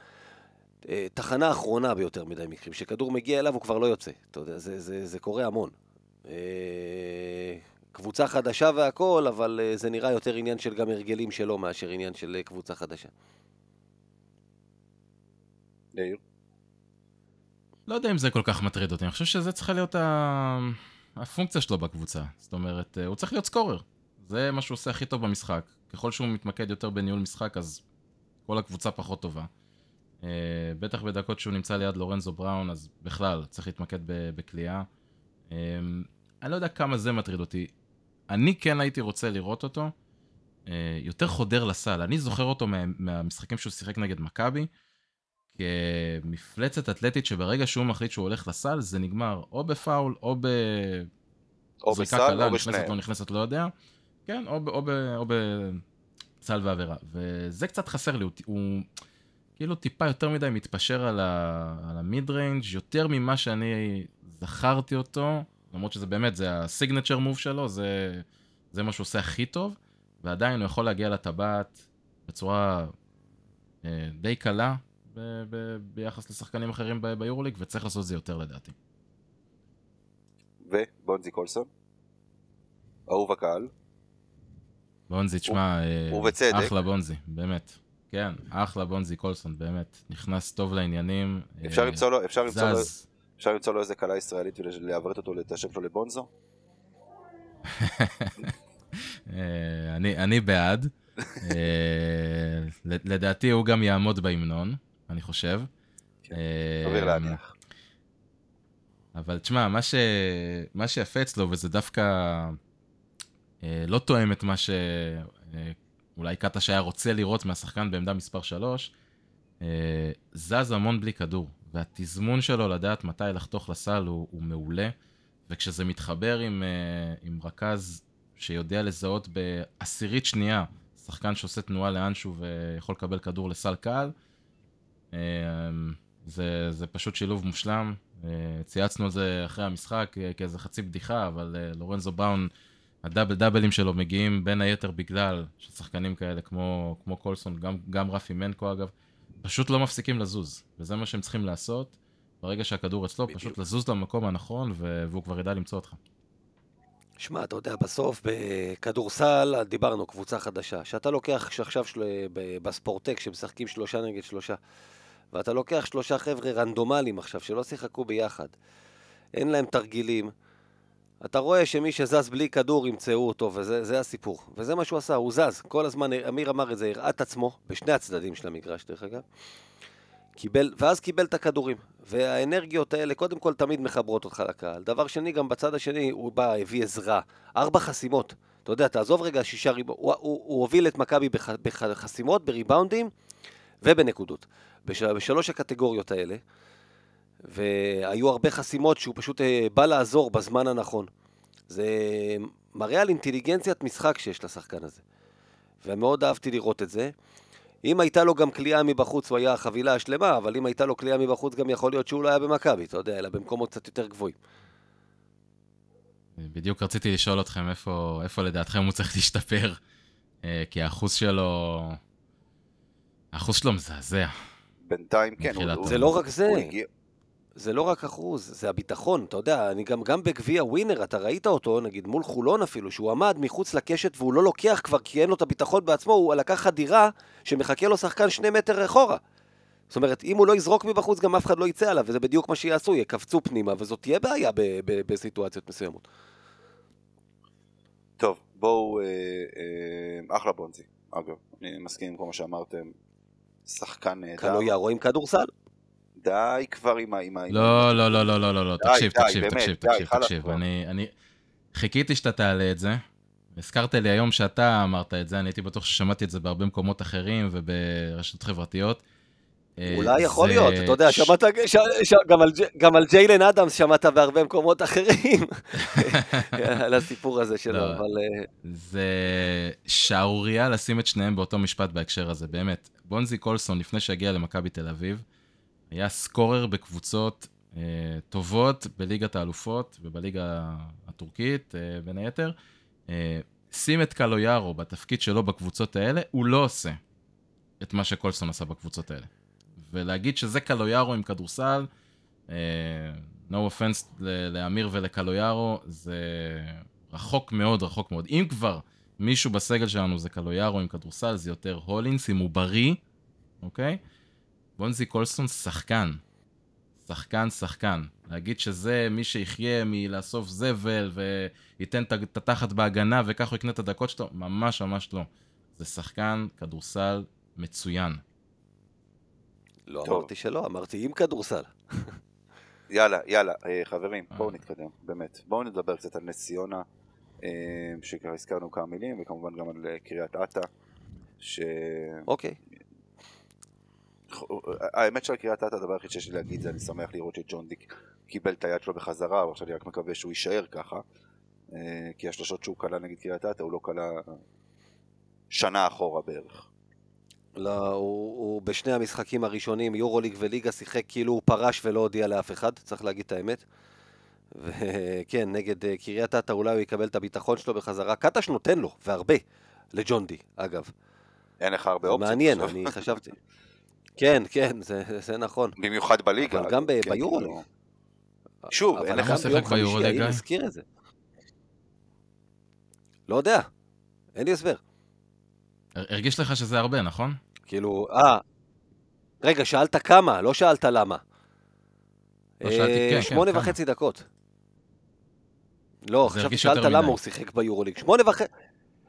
אה, תחנה אחרונה ביותר מדי מקרים, שכדור מגיע אליו הוא כבר לא יוצא, אתה יודע, זה, זה, זה קורה המון. אה, קבוצה חדשה והכל, אבל אה, זה נראה יותר עניין של גם הרגלים שלו מאשר עניין של אה, קבוצה חדשה. יאיר? לא יודע אם זה כל כך מטריד אותי, אני חושב שזה צריכה להיות ה... הפונקציה שלו בקבוצה. זאת אומרת, אה, הוא צריך להיות סקורר. זה מה שהוא עושה הכי טוב במשחק. ככל שהוא מתמקד יותר בניהול משחק, אז כל הקבוצה פחות טובה. בטח בדקות שהוא נמצא ליד לורנזו בראון, אז בכלל, צריך להתמקד בכלייה. אני לא יודע כמה זה מטריד אותי. אני כן הייתי רוצה לראות אותו אה, יותר חודר לסל. אני זוכר אותו מה, מהמשחקים שהוא שיחק נגד מכבי, כמפלצת אתלטית שברגע שהוא מחליט שהוא הולך לסל, זה נגמר או בפאול או ב... או בסל קלה, או נכנסת בשניהם. לא נכנסת לא יודע. כן, או, או, או בסל ועבירה. וזה קצת חסר לי, הוא, הוא כאילו טיפה יותר מדי מתפשר על, ה, על המיד ריינג' יותר ממה שאני זכרתי אותו, למרות שזה באמת, זה הסיגנצ'ר מוב שלו, זה, זה מה שהוא עושה הכי טוב, ועדיין הוא יכול להגיע לטבעת בצורה אה, די קלה ב, ב, ביחס לשחקנים אחרים ביורוליג, וצריך לעשות את זה יותר לדעתי. ובונזי קולסון? אהוב הקהל? בונזי, תשמע, אה, ובצדק. אחלה בונזי, באמת. כן, אחלה בונזי קולסון, באמת. נכנס טוב לעניינים. אפשר אה, למצוא לו, אפשר למצוא לו, זז. אפשר למצוא לו איזה קלה ישראלית ולעברת אותו, את השם שלו לבונזו? אה, אני, בעד. אה, לדעתי הוא גם יעמוד בהמנון, אני חושב. כן, אה, סביר להניח. אבל תשמע, מה, ש... מה שיפה אצלו, וזה דווקא אה, לא תואם את מה שאולי קטש היה רוצה לראות מהשחקן בעמדה מספר 3, אה, זז המון בלי כדור, והתזמון שלו לדעת מתי לחתוך לסל הוא, הוא מעולה, וכשזה מתחבר עם, אה, עם רכז שיודע לזהות בעשירית שנייה, שחקן שעושה תנועה לאנשהו ויכול לקבל כדור לסל קל, אה, זה, זה פשוט שילוב מושלם. אה, צייצנו על זה אחרי המשחק כאיזה חצי בדיחה, אבל לורנזו בראון, הדאבל דאבלים שלו מגיעים בין היתר בגלל ששחקנים כאלה כמו, כמו קולסון, גם, גם רפי מנקו אגב, פשוט לא מפסיקים לזוז, וזה מה שהם צריכים לעשות. ברגע שהכדור אצלו, בדיוק. פשוט לזוז למקום הנכון, והוא כבר ידע למצוא אותך. שמע, אתה יודע, בסוף בכדורסל, דיברנו, קבוצה חדשה. שאתה לוקח עכשיו של... בספורטק, שמשחקים שלושה נגד שלושה, ואתה לוקח שלושה חבר'ה רנדומליים עכשיו, שלא שיחקו ביחד, אין להם תרגילים, אתה רואה שמי שזז בלי כדור ימצאו אותו, וזה זה הסיפור. וזה מה שהוא עשה, הוא זז. כל הזמן, אמיר אמר את זה, הראה את עצמו, בשני הצדדים של המגרש, דרך אגב. קיבל, ואז קיבל את הכדורים. והאנרגיות האלה, קודם כל, תמיד מחברות אותך לקהל. דבר שני, גם בצד השני, הוא בא, הביא עזרה. ארבע חסימות. אתה יודע, תעזוב רגע שישה ריבאונדים. הוא, הוא, הוא הוביל את מכבי בח, בחסימות, בריבאונדים ובנקודות. בש, בשלוש הקטגוריות האלה. והיו הרבה חסימות שהוא פשוט אה, בא לעזור בזמן הנכון. זה מראה על אינטליגנציית משחק שיש לשחקן הזה. ומאוד אהבתי לראות את זה. אם הייתה לו גם כליאה מבחוץ, הוא היה החבילה השלמה, אבל אם הייתה לו כליאה מבחוץ, גם יכול להיות שהוא לא היה במכבי, אתה יודע, אלא במקומות קצת יותר גבוהים. בדיוק רציתי לשאול אתכם איפה, איפה לדעתכם הוא צריך להשתפר, אה, כי האחוז שלו, האחוז שלו מזעזע. בינתיים כן. הוא- זה לא רק זה. הוא הגיע- זה לא רק אחוז, זה הביטחון, אתה יודע, אני גם, גם בגביע ווינר, אתה ראית אותו, נגיד מול חולון אפילו, שהוא עמד מחוץ לקשת והוא לא לוקח כבר כי אין לו את הביטחון בעצמו, הוא לקח חדירה שמחכה לו שחקן שני מטר אחורה. זאת אומרת, אם הוא לא יזרוק מבחוץ, גם אף אחד לא יצא עליו, וזה בדיוק מה שיעשו, יקפצו פנימה, וזאת תהיה בעיה ב- ב- בסיטואציות מסוימות. טוב, בואו, אה, אה, אחלה בונזי, אגב, אני מסכים עם כל מה שאמרתם, שחקן נהדר. קלויה רואים כדורסל? די כבר עם ה... לא, לא, לא, לא, לא, לא, לא, תקשיב, תקשיב, תקשיב, תקשיב, תקשיב. אני, חיכיתי שאתה תעלה את זה. הזכרת לי היום שאתה אמרת את זה, אני הייתי בטוח ששמעתי את זה בהרבה מקומות אחרים וברשתות חברתיות. אה, אולי יכול להיות, אתה יודע, שמעת, על גם על ג'יילן אדמס שמעת בהרבה מקומות אחרים, על הסיפור הזה שלו, לא. אבל... אה, זה שערורייה לשים את שניהם באותו משפט בהקשר הזה, באמת. בונזי קולסון, לפני שהגיע למכבי תל אביב, היה סקורר בקבוצות אה, טובות בליגת האלופות ובליגה הטורקית, אה, בין היתר. אה, שים את קלויארו בתפקיד שלו בקבוצות האלה, הוא לא עושה את מה שקולסון עשה בקבוצות האלה. ולהגיד שזה קלויארו עם כדורסל, אה, no offense לאמיר ולקלויארו, זה רחוק מאוד, רחוק מאוד. אם כבר מישהו בסגל שלנו זה קלויארו עם כדורסל, זה יותר הולינס, אם הוא בריא, אוקיי? בונזי קולסון שחקן. שחקן, שחקן. להגיד שזה מי שיחיה מלאסוף זבל וייתן את התחת בהגנה וכך הוא יקנה את הדקות שלו, ממש ממש לא. זה שחקן כדורסל מצוין. לא טוב. אמרתי שלא, אמרתי עם כדורסל. יאללה, יאללה, אה, חברים, אה. בואו נתקדם, באמת. בואו נדבר קצת על נס ציונה, אה, שכבר הזכרנו כמה מילים, וכמובן גם על קריית אתא, ש... אוקיי. האמת שעל קריית אתא, הדבר היחיד שיש לי להגיד זה אני שמח לראות שג'ון דיק קיבל את היד שלו בחזרה, ועכשיו אני רק מקווה שהוא יישאר ככה, אה, כי השלושות שהוא כלה נגד קריית אתא הוא לא כלה שנה אחורה בערך. לא, הוא, הוא בשני המשחקים הראשונים, יורוליג וליגה, שיחק כאילו הוא פרש ולא הודיע לאף אחד, צריך להגיד את האמת. וכן, נגד אה, קריית אתא אולי הוא יקבל את הביטחון שלו בחזרה. קטש נותן לו, והרבה, לג'ון די, אגב. אין לך הרבה אופציות. מעניין. אני חשבתי. כן, כן, זה, זה נכון. במיוחד בליגה. אבל גם כן, ביורוליג. כאילו. שוב, אין אבל לך חמישי, ביורוליג, גיא? הזכיר את זה? לא יודע, אין לי הסבר. הר- הרגיש לך שזה הרבה, נכון? כאילו, אה, רגע, שאלת כמה, לא שאלת למה. לא, שאלתי, אה, כן, כן, שמונה כמה? וחצי דקות. לא, חשבתי הרגיש שאלת למה. הוא שיחק ביורוליג. שמונה וחצי...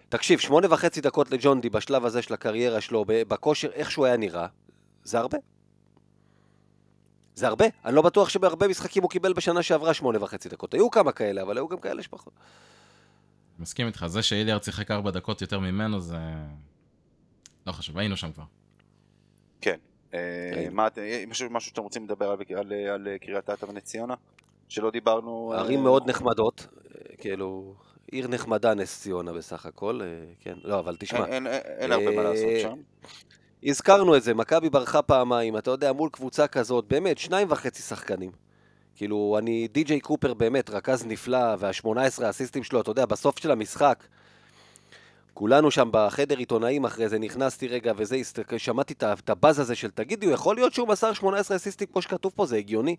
תקשיב, שמונה וחצי דקות לג'ון די בשלב הזה של הקריירה שלו, ב- בכושר, איך שהוא היה נראה, זה הרבה. זה הרבה. אני לא בטוח שבהרבה משחקים הוא קיבל בשנה שעברה שמונה וחצי דקות. היו כמה כאלה, אבל היו גם כאלה שפחות. מסכים איתך, זה שאיליארד שיחק ארבע דקות יותר ממנו זה... לא חשוב, היינו שם כבר. כן. אה. מה, אה, משהו משהו שאתם רוצים לדבר על, על, על קריית אתא ונס ציונה? שלא דיברנו... אה, ערים מאוד נחמדות, כאילו, עיר נחמדה נס ציונה בסך הכל, כן. לא, אבל תשמע, אין, הרבה מה לעשות שם. הזכרנו את זה, מכבי ברחה פעמיים, אתה יודע, מול קבוצה כזאת, באמת, שניים וחצי שחקנים. כאילו, אני, די.ג'יי קופר באמת רכז נפלא, וה-18 האסיסטים שלו, אתה יודע, בסוף של המשחק, כולנו שם בחדר עיתונאים אחרי זה, נכנסתי רגע וזה, שמעתי את הבאז הזה של תגידי, יכול להיות שהוא מסר 18 אסיסטים כמו שכתוב פה, זה הגיוני?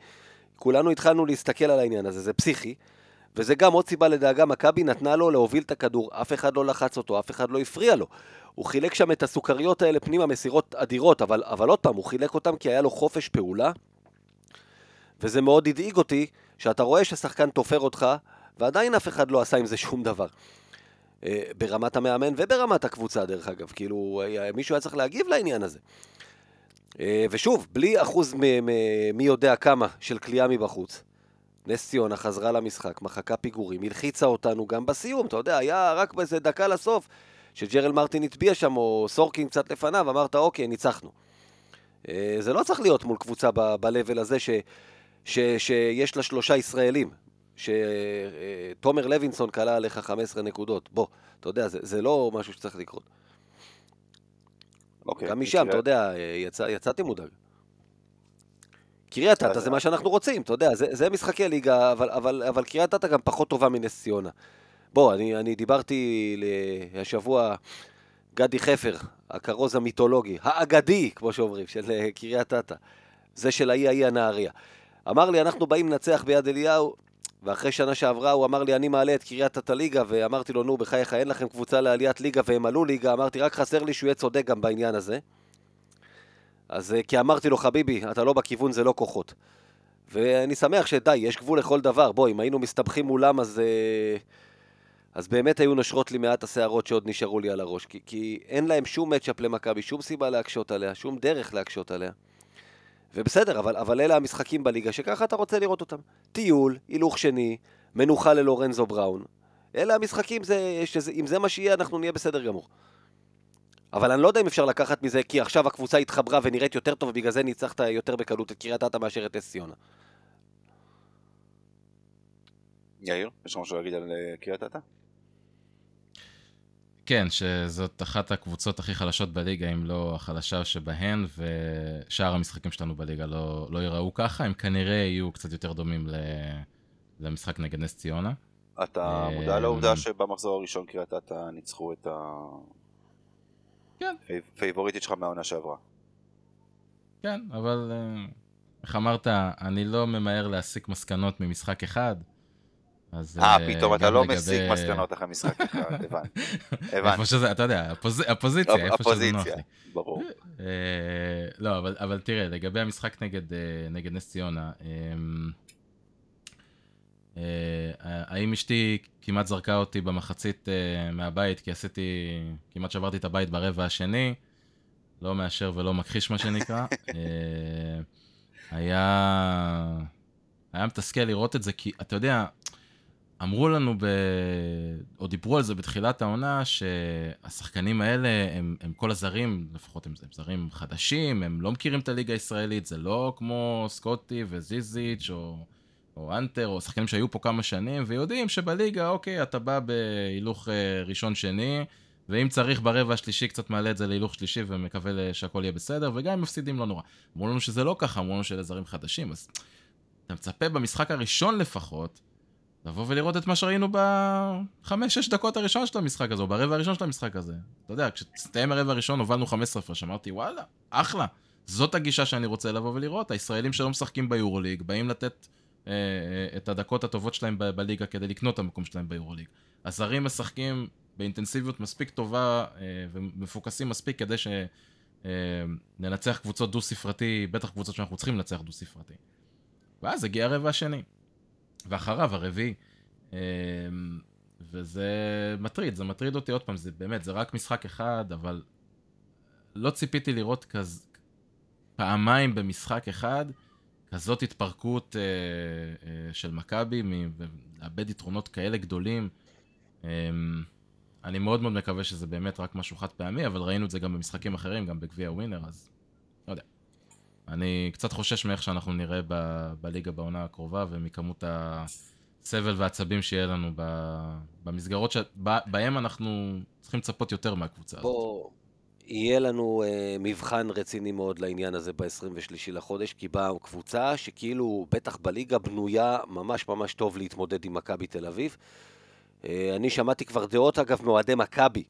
כולנו התחלנו להסתכל על העניין הזה, זה פסיכי. וזה גם עוד סיבה לדאגה, מכבי נתנה לו להוביל את הכדור, אף אחד לא לחץ אותו, אף אחד לא הפריע לו. הוא חילק שם את הסוכריות האלה פנימה, מסירות אדירות, אבל, אבל עוד פעם, הוא חילק אותם כי היה לו חופש פעולה, וזה מאוד הדאיג אותי, שאתה רואה ששחקן תופר אותך, ועדיין אף אחד לא עשה עם זה שום דבר. אה, ברמת המאמן וברמת הקבוצה, דרך אגב, כאילו, מישהו היה צריך להגיב לעניין הזה. אה, ושוב, בלי אחוז מ- מ- מי יודע כמה של כליאה מבחוץ. נס ציונה חזרה למשחק, מחקה פיגורים, הלחיצה אותנו גם בסיום, אתה יודע, היה רק באיזה דקה לסוף, שג'רל מרטין הטביע שם, או סורקין קצת לפניו, אמרת, אוקיי, ניצחנו. אה, זה לא צריך להיות מול קבוצה ב-level הזה ש, ש, שיש לה שלושה ישראלים, שתומר לוינסון כלה עליך 15 נקודות. בוא, אתה יודע, זה, זה לא משהו שצריך לקרות. אוקיי, גם משם, אתה יודע, יצא, יצאתי מודאג. קריית אתא זה מה שאנחנו רוצים, אתה יודע, זה, זה משחקי ליגה, אבל, אבל, אבל קריית אתא גם פחות טובה מנס ציונה. בוא, אני, אני דיברתי השבוע, גדי חפר, הכרוז המיתולוגי, האגדי, כמו שאומרים, של אה, קריית אתא, זה של האי האי הנהריה. אמר לי, אנחנו באים לנצח ביד אליהו, ואחרי שנה שעברה הוא אמר לי, אני מעלה את קריית אתא ליגה, ואמרתי לו, נו, בחייך, אין לכם קבוצה לעליית ליגה, והם עלו ליגה, אמרתי, רק חסר לי שהוא יהיה צודק גם בעניין הזה. אז אה, כי אמרתי לו, חביבי, אתה לא בכיוון, זה לא כוחות. ואני שמח שדי, יש גבול לכל דבר. בוא, אם היינו מסתבכים מולם, אז, אה, אז באמת היו נושרות לי מעט השערות שעוד נשארו לי על הראש. כי, כי אין להם שום מצ'אפ למכבי, שום סיבה להקשות עליה, שום דרך להקשות עליה. ובסדר, אבל, אבל אלה המשחקים בליגה שככה אתה רוצה לראות אותם. טיול, הילוך שני, מנוחה ללורנזו בראון. אלה המשחקים, זה, שזה, אם זה מה שיהיה, אנחנו נהיה בסדר גמור. אבל אני לא יודע אם אפשר לקחת מזה, כי עכשיו הקבוצה התחברה ונראית יותר טוב, ובגלל זה ניצחת יותר בקלות את קריית אתא מאשר את אס ציונה. יאיר, יש לך משהו להגיד על אה, קריית אתא? כן, שזאת אחת הקבוצות הכי חלשות בליגה, אם לא החלשה שבהן, ושאר המשחקים שלנו בליגה לא, לא ייראו ככה, הם כנראה יהיו קצת יותר דומים ל, למשחק נגד נס ציונה. אתה אה, מודע לעובדה שבמחזור הראשון קריית אתא ניצחו את כן. הפייבוריטית שלך מהעונה שעברה. כן, אבל אה, איך אמרת, אני לא ממהר להסיק מסקנות ממשחק אחד. אז אה, אה, פתאום אתה לא מסיק מסקנות אחרי משחק אחד, הבנתי. הבנתי. אתה יודע, הפוז... הפוזיציה, איפה שזה נוח לי. ברור. אה, לא, אבל, תראה, לגבי המשחק נגד, נגד נס ציונה, אה, האם אשתי כמעט זרקה אותי במחצית אה, מהבית, כי עשיתי, כמעט שברתי את הבית ברבע השני, לא מאשר ולא מכחיש מה שנקרא. אה, היה, היה מתסכל לראות את זה, כי אתה יודע, אמרו לנו, ב... או דיברו על זה בתחילת העונה, שהשחקנים האלה הם, הם כל הזרים, לפחות הם, הם זרים חדשים, הם לא מכירים את הליגה הישראלית, זה לא כמו סקוטי וזיזיץ' או, או אנטר, או שחקנים שהיו פה כמה שנים, ויודעים שבליגה, אוקיי, אתה בא בהילוך אה, ראשון-שני, ואם צריך ברבע השלישי קצת מעלה את זה להילוך שלישי ומקווה שהכל יהיה בסדר, וגם אם מפסידים לא נורא. אמרו לנו שזה לא ככה, אמרו לנו שאלה זרים חדשים, אז אתה מצפה במשחק הראשון לפחות, לבוא ולראות את מה שראינו בחמש-שש דקות הראשון של המשחק הזה, או ברבע הראשון של המשחק הזה. אתה יודע, כשהסתיים הרבע הראשון הובלנו 15 הפרש, אמרתי, וואלה, אחלה. זאת הגישה שאני רוצה לבוא ולראות. הישראלים שלא משחקים ביורוליג, באים לתת את הדקות הטובות שלהם בליגה כדי לקנות את המקום שלהם ביורוליג. הזרים משחקים באינטנסיביות מספיק טובה אה, ומפוקסים מספיק כדי שננצח קבוצות דו-ספרתי, בטח קבוצות שאנחנו צריכים לנצח דו-ספרתי. ואז הגיע הרבע השני. ואחריו הרביעי. וזה מטריד, זה מטריד אותי עוד פעם, זה באמת, זה רק משחק אחד, אבל לא ציפיתי לראות כז... פעמיים במשחק אחד כזאת התפרקות אה, אה, של מכבי, לאבד יתרונות כאלה גדולים. אה, אני מאוד מאוד מקווה שזה באמת רק משהו חד פעמי, אבל ראינו את זה גם במשחקים אחרים, גם בגביע ווינר, אז לא יודע. אני קצת חושש מאיך שאנחנו נראה ב- בליגה בעונה הקרובה, ומכמות הסבל והעצבים שיהיה לנו ב- במסגרות שבהם אנחנו צריכים לצפות יותר מהקבוצה הזאת. יהיה לנו אה, מבחן רציני מאוד לעניין הזה ב-23 לחודש, כי באה קבוצה שכאילו, בטח בליגה, בנויה ממש ממש טוב להתמודד עם מכבי תל אביב. אה, אני שמעתי כבר דעות, אגב, מאוהדי מכבי,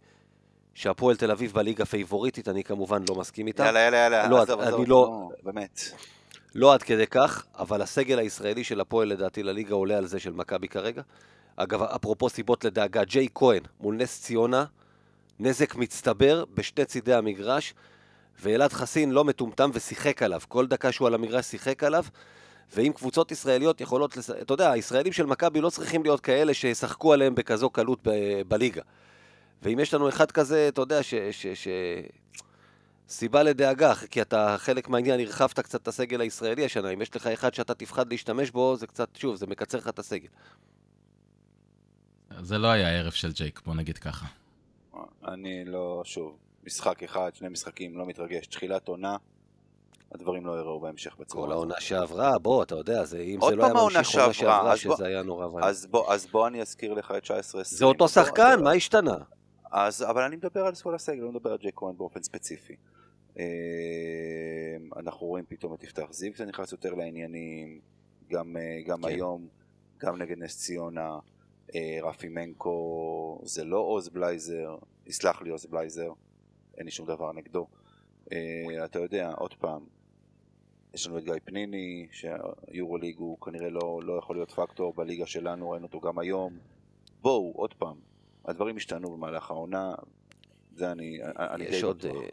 שהפועל תל אביב בליגה פייבוריטית, אני כמובן לא מסכים איתם. יאללה, יאללה, יאללה, לא, עזוב, אני עזוב, לא- נו, באמת. לא עד כדי כך, אבל הסגל הישראלי של הפועל לדעתי לליגה עולה על זה של מכבי כרגע. אגב, אפרופו סיבות לדאגה, ג'יי כהן מול נס ציונה, נזק מצטבר בשני צידי המגרש, ואלעד חסין לא מטומטם ושיחק עליו. כל דקה שהוא על המגרש שיחק עליו, ואם קבוצות ישראליות יכולות, לס... אתה יודע, הישראלים של מכבי לא צריכים להיות כאלה שישחקו עליהם בכזו קלות ב... בליגה. ואם יש לנו אחד כזה, אתה יודע, ש... ש... ש... סיבה לדאגה, כי אתה חלק מהעניין, הרחבת קצת את הסגל הישראלי השנה, אם יש לך אחד שאתה תפחד להשתמש בו, זה קצת, שוב, זה מקצר לך את הסגל. זה לא היה ערב של ג'ייק, בוא נגיד ככה. אני לא, שוב, משחק אחד, שני משחקים, לא מתרגש. תחילת עונה, הדברים לא יראו בהמשך בצורה כל הזאת. העונה שעברה, בוא, אתה יודע, זה, אם זה לא היה ממשיך עונה שעברה, שעברה, אז בוא- שזה היה נורא ואיום. אז בוא, אז בוא אני אזכיר לך את 19-20. זה אותו שחקן. מה השתנה? אז, אבל אני מדבר על כל הסגל, לא מדבר על ג'יי כהן באופן ספציפי. אה, אנחנו רואים פתאום את יפתח זיו זה נכנס יותר לעניינים, גם, אה, גם כן. היום, גם נגד נס ציונה, אה, רפי מנקו, זה לא עוז בלייזר, יסלח לי עוז בלייזר, אין לי שום דבר נגדו. אה, אתה יודע, עוד פעם, יש לנו את גיא פניני, שהיורוליג הוא כנראה לא, לא יכול להיות פקטור בליגה שלנו, ראינו אותו גם היום. בואו, עוד פעם, הדברים השתנו במהלך העונה, זה אני, אני די יש עוד, בטוח. אה,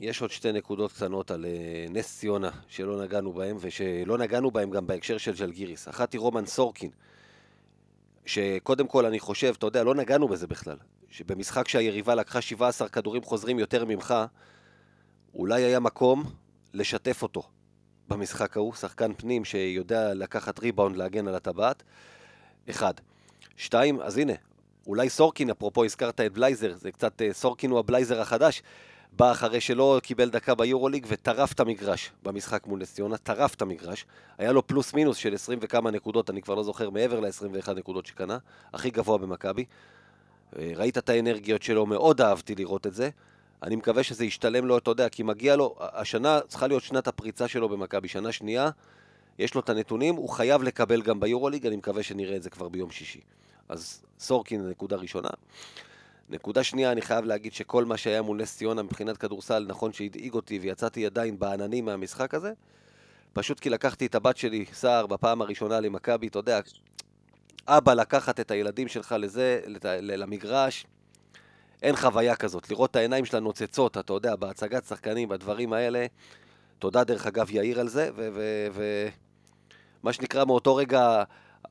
יש עוד שתי נקודות קטנות על אה, נס ציונה שלא נגענו בהם, ושלא נגענו בהם גם בהקשר של ג'לגיריס. אחת היא רומן סורקין, שקודם כל אני חושב, אתה יודע, לא נגענו בזה בכלל, שבמשחק שהיריבה לקחה 17 כדורים חוזרים יותר ממך, אולי היה מקום לשתף אותו במשחק ההוא, שחקן פנים שיודע לקחת ריבאונד להגן על הטבעת. אחד. שתיים, אז הנה, אולי סורקין, אפרופו הזכרת את בלייזר, זה קצת, אה, סורקין הוא הבלייזר החדש, בא אחרי שלא קיבל דקה ביורוליג וטרף את המגרש במשחק מול נס ציונה, טרף את המגרש. היה לו פלוס מינוס של 20 וכמה נקודות, אני כבר לא זוכר, מעבר ל-21 נקודות שקנה, הכי גבוה במכבי. אה, ראית את האנרגיות שלו, מאוד אהבתי לראות את זה. אני מקווה שזה ישתלם לו, אתה יודע, כי מגיע לו, השנה צריכה להיות שנת הפריצה שלו במכבי, שנה שנייה, יש לו את הנתונים, הוא חייב לקבל גם ביורוליג, אני מקווה שנראה את זה כבר ביום שישי. אז סורקין, נקודה ראשונה. נקודה שנייה, אני חייב להגיד שכל מה שהיה מול נס ציונה מבחינת כדורסל, נכון שהדאיג אותי ויצאתי עדיין בעננים מהמשחק הזה, פשוט כי לקחתי את הבת שלי, סער, בפעם הראשונה למכבי, אתה יודע, אבא לקחת את הילדים שלך לזה, למגרש, אין חוויה כזאת. לראות את העיניים שלה נוצצות, אתה יודע, בהצגת שחקנים, בדברים האלה. תודה דרך אגב יאיר על זה, ומה שנקרא מאותו רגע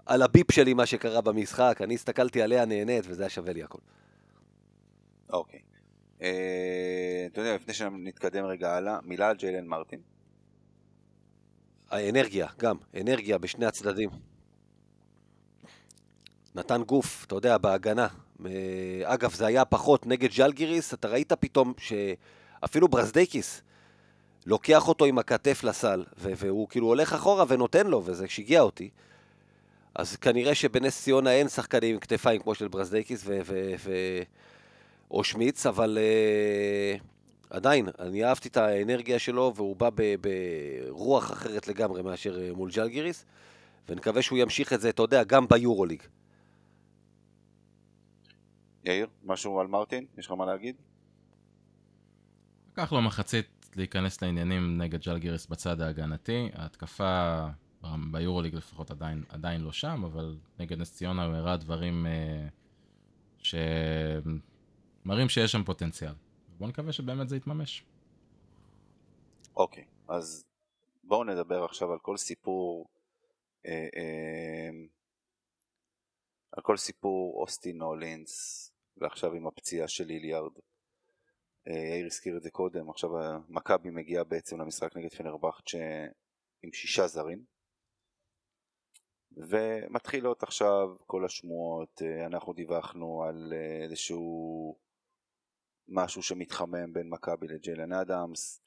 על הביפ שלי מה שקרה במשחק, אני הסתכלתי עליה נהנית וזה היה שווה לי הכל. אוקיי. אה, אתה יודע, לפני שנתקדם רגע הלאה, מילה על ג'יילן מרטין. האנרגיה, גם, אנרגיה בשני הצדדים. נתן גוף, אתה יודע, בהגנה. אה, אגב, זה היה פחות נגד ג'לגיריס, אתה ראית פתאום שאפילו ברזדייקיס לוקח אותו עם הכתף לסל, והוא כאילו הולך אחורה ונותן לו, וזה שיגע אותי. אז כנראה שבנס ציונה אין שחקנים עם כתפיים כמו של ברזדייקיס ו... ו, ו או שמיץ, אבל uh, עדיין, אני אהבתי את האנרגיה שלו, והוא בא ברוח אחרת לגמרי מאשר uh, מול ג'לגיריס, ונקווה שהוא ימשיך את זה, אתה יודע, גם ביורוליג. יאיר, משהו על מרטין? יש לך מה להגיד? לקח לו מחצית להיכנס לעניינים נגד ג'לגיריס בצד ההגנתי. ההתקפה ביורוליג לפחות עדיין, עדיין לא שם, אבל נגד נס ציונה הוא הראה דברים אה, שמראים שיש שם פוטנציאל. בואו נקווה שבאמת זה יתממש. אוקיי, okay, אז בואו נדבר עכשיו על כל סיפור, אה, אה, על כל סיפור אוסטין הולינס, ועכשיו עם הפציעה של ליליארד. אה, יאיר הזכיר את זה קודם, עכשיו מכבי מגיע בעצם למשחק נגד פנרבכט עם שישה זרים. ומתחילות עכשיו כל השמועות, אה, אנחנו דיווחנו על אה, איזשהו משהו שמתחמם בין מכבי לג'יילן אדמס,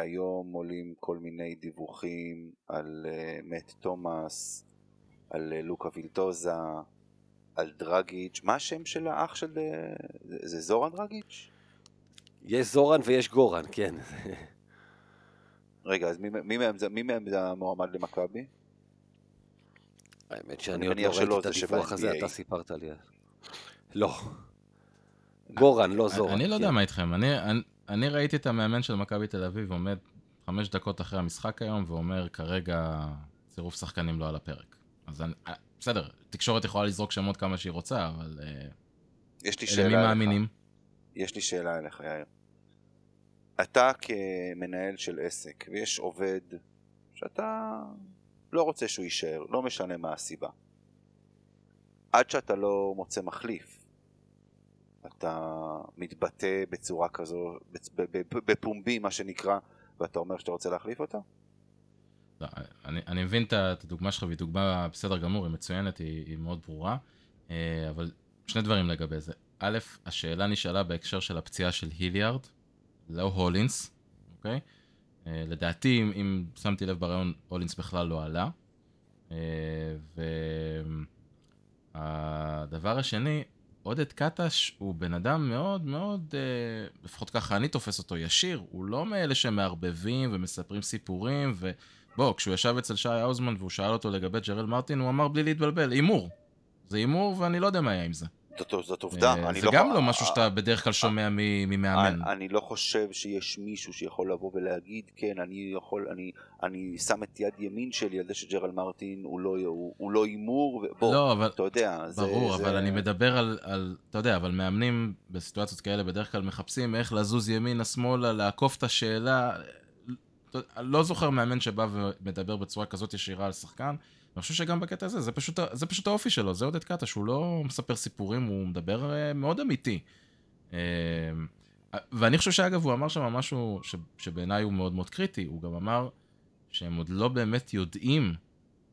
היום עולים כל מיני דיווחים על מאט תומאס, על לוקה וילטוזה, על דרגיץ', מה השם של האח של... זה זורן דרגיץ'? יש זורן ויש גורן, כן. רגע, אז מי, מי, מהם, מי מהם זה המועמד למכבי? האמת שאני עוד לא ראיתי את הדיווח הזה, אתה סיפרת לי. לא. גורן, לא זורן. אני לא יודע כן. מה איתכם, אני ראיתי את המאמן של מכבי תל אביב עומד חמש דקות אחרי המשחק היום ואומר כרגע צירוף שחקנים לא על הפרק. אז אני, אה, בסדר, תקשורת יכולה לזרוק שמות כמה שהיא רוצה, אבל... אה, יש לי שאלה אליך. מאמינים? יש לי שאלה אליך, יאיר. אתה כמנהל של עסק, ויש עובד שאתה לא רוצה שהוא יישאר, לא משנה מה הסיבה. עד שאתה לא מוצא מחליף, אתה מתבטא בצורה כזו, בפומבי מה שנקרא, ואתה אומר שאתה רוצה להחליף אותו? לא, אני, אני מבין את הדוגמה שלך, והיא דוגמה בסדר גמור, היא מצוינת, היא, היא מאוד ברורה, אה, אבל שני דברים לגבי זה. א', השאלה נשאלה בהקשר של הפציעה של היליארד, לא הולינס, אוקיי? אה, לדעתי, אם, אם שמתי לב ברעיון, הולינס בכלל לא עלה. אה, והדבר השני, עודד קטש הוא בן אדם מאוד מאוד, לפחות ככה אני תופס אותו ישיר, הוא לא מאלה שמערבבים ומספרים סיפורים, ובוא, כשהוא ישב אצל שי האוזמן והוא שאל אותו לגבי ג'רל מרטין, הוא אמר בלי להתבלבל, הימור. זה הימור ואני לא יודע מה היה עם זה. זאת, זאת עובדה. אה, זה לא גם לא משהו שאתה בדרך כלל שומע מ- ממאמן. אני, אני לא חושב שיש מישהו שיכול לבוא ולהגיד, כן, אני יכול, אני, אני שם את יד ימין שלי על זה שג'רל מרטין הוא לא, הוא, הוא לא הימור, ו- בוא, לא, אבל... אתה יודע, זה... ברור, זה... אבל אני מדבר על, על, אתה יודע, אבל מאמנים בסיטואציות כאלה בדרך כלל מחפשים איך לזוז ימינה-שמאלה, לעקוף את השאלה. לא זוכר מאמן שבא ומדבר בצורה כזאת ישירה על שחקן. אני חושב שגם בקטע הזה, זה פשוט, זה פשוט האופי שלו, זה עודד קטש, הוא לא מספר סיפורים, הוא מדבר אה, מאוד אמיתי. אה, ואני חושב שאגב, הוא אמר שם משהו שבעיניי הוא מאוד מאוד קריטי, הוא גם אמר שהם עוד לא באמת יודעים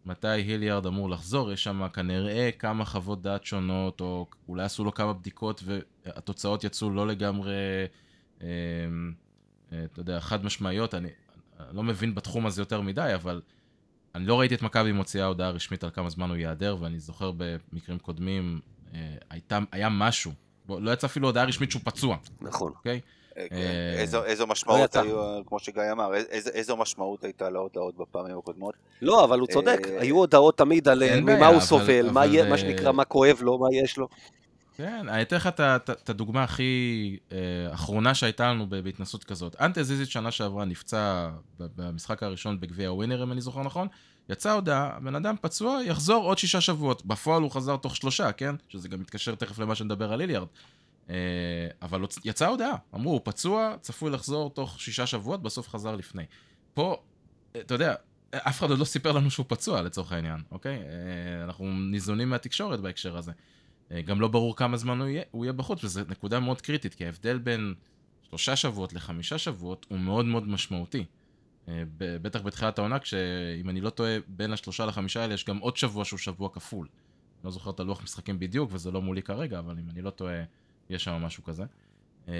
מתי היליארד אמור לחזור, יש שם כנראה כמה חוות דעת שונות, או אולי עשו לו כמה בדיקות והתוצאות יצאו לא לגמרי, אה, אתה יודע, חד משמעיות. אני לא מבין בתחום הזה יותר מדי, אבל אני לא ראיתי את מכבי מוציאה הודעה רשמית על כמה זמן הוא ייעדר, ואני זוכר במקרים קודמים, אה, הייתה, היה משהו. לא יצא אפילו הודעה רשמית שהוא פצוע, נכון. אוקיי? אה, כן. אה, איזו, איזו לא משמעות. היו, כמו שגיא אמר, איזו, איזו משמעות הייתה להודעות בפעמים הקודמות? לא, אבל הוא צודק, אה, היו הודעות תמיד על אה, ממה הוא סובל, מה אה, שנקרא, מה כואב לו, מה יש לו. כן, אני אתן לך את הדוגמה הכי אה, אחרונה שהייתה לנו בהתנסות כזאת. אנטה זיזית שנה שעברה נפצע במשחק הראשון בגביע הווינר, אם אני זוכר נכון. יצאה הודעה, הבן אדם פצוע, יחזור עוד שישה שבועות. בפועל הוא חזר תוך שלושה, כן? שזה גם מתקשר תכף למה שנדבר על איליארד. אה, אבל יצאה הודעה, אמרו, הוא פצוע, צפוי לחזור תוך שישה שבועות, בסוף חזר לפני. פה, אה, אתה יודע, אף אחד עוד לא סיפר לנו שהוא פצוע לצורך העניין, אוקיי? אנחנו ניזונים מהתקשורת בהקשר הזה. אה, גם לא ברור כמה זמן הוא יהיה, הוא יהיה בחוץ, וזו נקודה מאוד קריטית, כי ההבדל בין שלושה שבועות לחמישה שבועות הוא מאוד מאוד משמעותי. אה, בטח בתחילת העונה, כשאם אני לא טועה, בין השלושה לחמישה האלה יש גם עוד שבוע שהוא שבוע כפול. לא זוכר את הלוח משחקים בדיוק, וזה לא מולי כרגע, אבל אם אני לא טועה, יש שם משהו כזה. אה,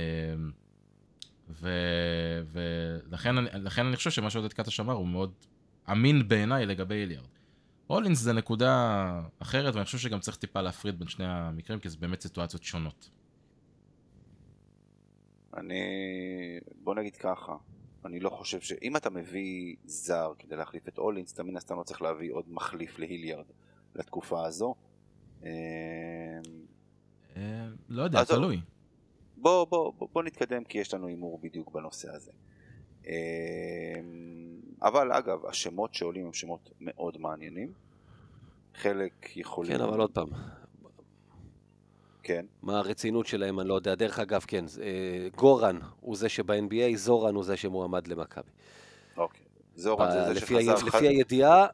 ו- ולכן אני, אני חושב שמה שעודד קטש אמר הוא מאוד אמין בעיניי לגבי איליארד. הולינס זה נקודה אחרת, ואני חושב שגם צריך טיפה להפריד בין שני המקרים, כי זה באמת סיטואציות שונות. אני... בוא נגיד ככה, אני לא חושב ש... אם אתה מביא זר כדי להחליף את אולינס, אתה מן הסתם לא צריך להביא עוד מחליף להיליארד לתקופה הזו. אה, אה, לא יודע. תלוי. בוא, בוא, בוא, בוא נתקדם כי יש לנו הימור בדיוק בנושא הזה. אה, אבל אגב, השמות שעולים הם שמות מאוד מעניינים. חלק יכולים... כן, אבל עוד פעם, כן, מה הרצינות שלהם, אני לא יודע. דרך אגב, כן, אה, גורן הוא זה שב-NBA, זורן הוא זה שמועמד למכבי. אוקיי. זורן זה ב- זה. שחזר... לפי הידיעה,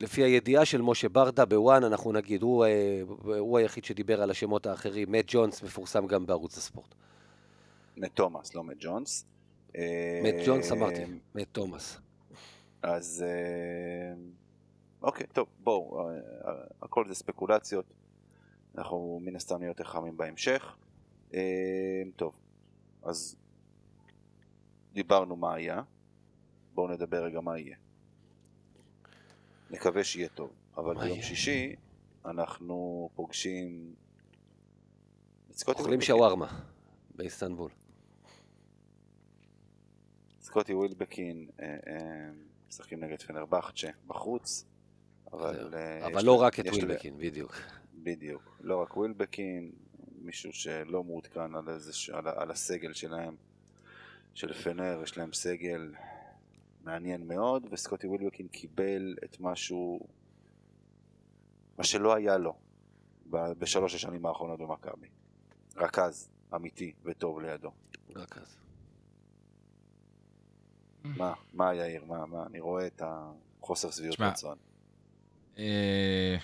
לפי הידיעה של משה ברדה בוואן, אנחנו נגיד, הוא, אה, הוא היחיד שדיבר על השמות האחרים. מאט ג'ונס מפורסם גם בערוץ הספורט. מאט תומאס, לא מאט ג'ונס. אה, מאט ג'ונס אמרתי, מאט תומאס. אז אה, אוקיי, טוב, בואו, אה, הכל זה ספקולציות. אנחנו מן הסתם נהיה יותר חמים בהמשך. טוב, אז דיברנו מה היה, בואו נדבר רגע מה יהיה. נקווה שיהיה טוב, אבל ביום יהיה? שישי אנחנו פוגשים אוכלים. שווארמה באיסטנבול. סקוטי ווילבקין אה, אה, משחקים נגד פנרבכצ'ה בחוץ, אבל... אה, אבל לא רק את ווילבקין, בדיוק. בדיוק, לא רק ווילבקין, מישהו שלא מעודכן על, איזה, ש- על, על הסגל שלהם, של פנר, יש להם סגל מעניין מאוד, וסקוטי ווילבקין קיבל את משהו, מה שלא היה לו ב- בשלוש השנים האחרונות במכבי. רכז אמיתי וטוב לידו. רק אז. מה, מה יאיר, מה, מה, אני רואה את החוסר שביעות רצון. אה,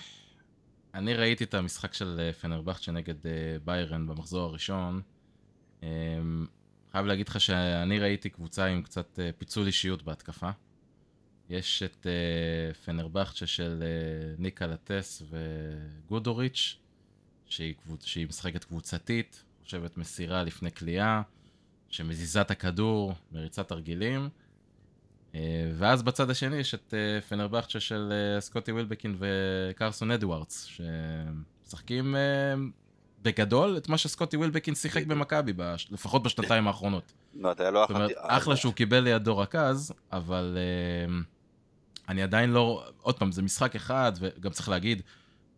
אני ראיתי את המשחק של אה, פנרבכצ'ה נגד אה, ביירן במחזור הראשון. חייב להגיד לך שאני ראיתי קבוצה עם קצת פיצול אישיות בהתקפה. יש את פנרבכצ'ה של ניקה לטס וגודוריץ', שהיא, קבוצ... שהיא משחקת קבוצתית, חושבת מסירה לפני קליעה, שמזיזה את הכדור, מריצת תרגילים. אה, ואז בצד השני יש את אה, פנרבכצ'ה של אה, סקוטי ווילבקין וקרסון אדוארדס, שמשחקים בגדול את מה שסקוטי ווילבקין שיחק במכבי, לפחות בשנתיים האחרונות. לא, לא זאת אומרת, אחלה שהוא קיבל לידו רכז, אבל אני עדיין לא... עוד פעם, זה משחק אחד, וגם צריך להגיד,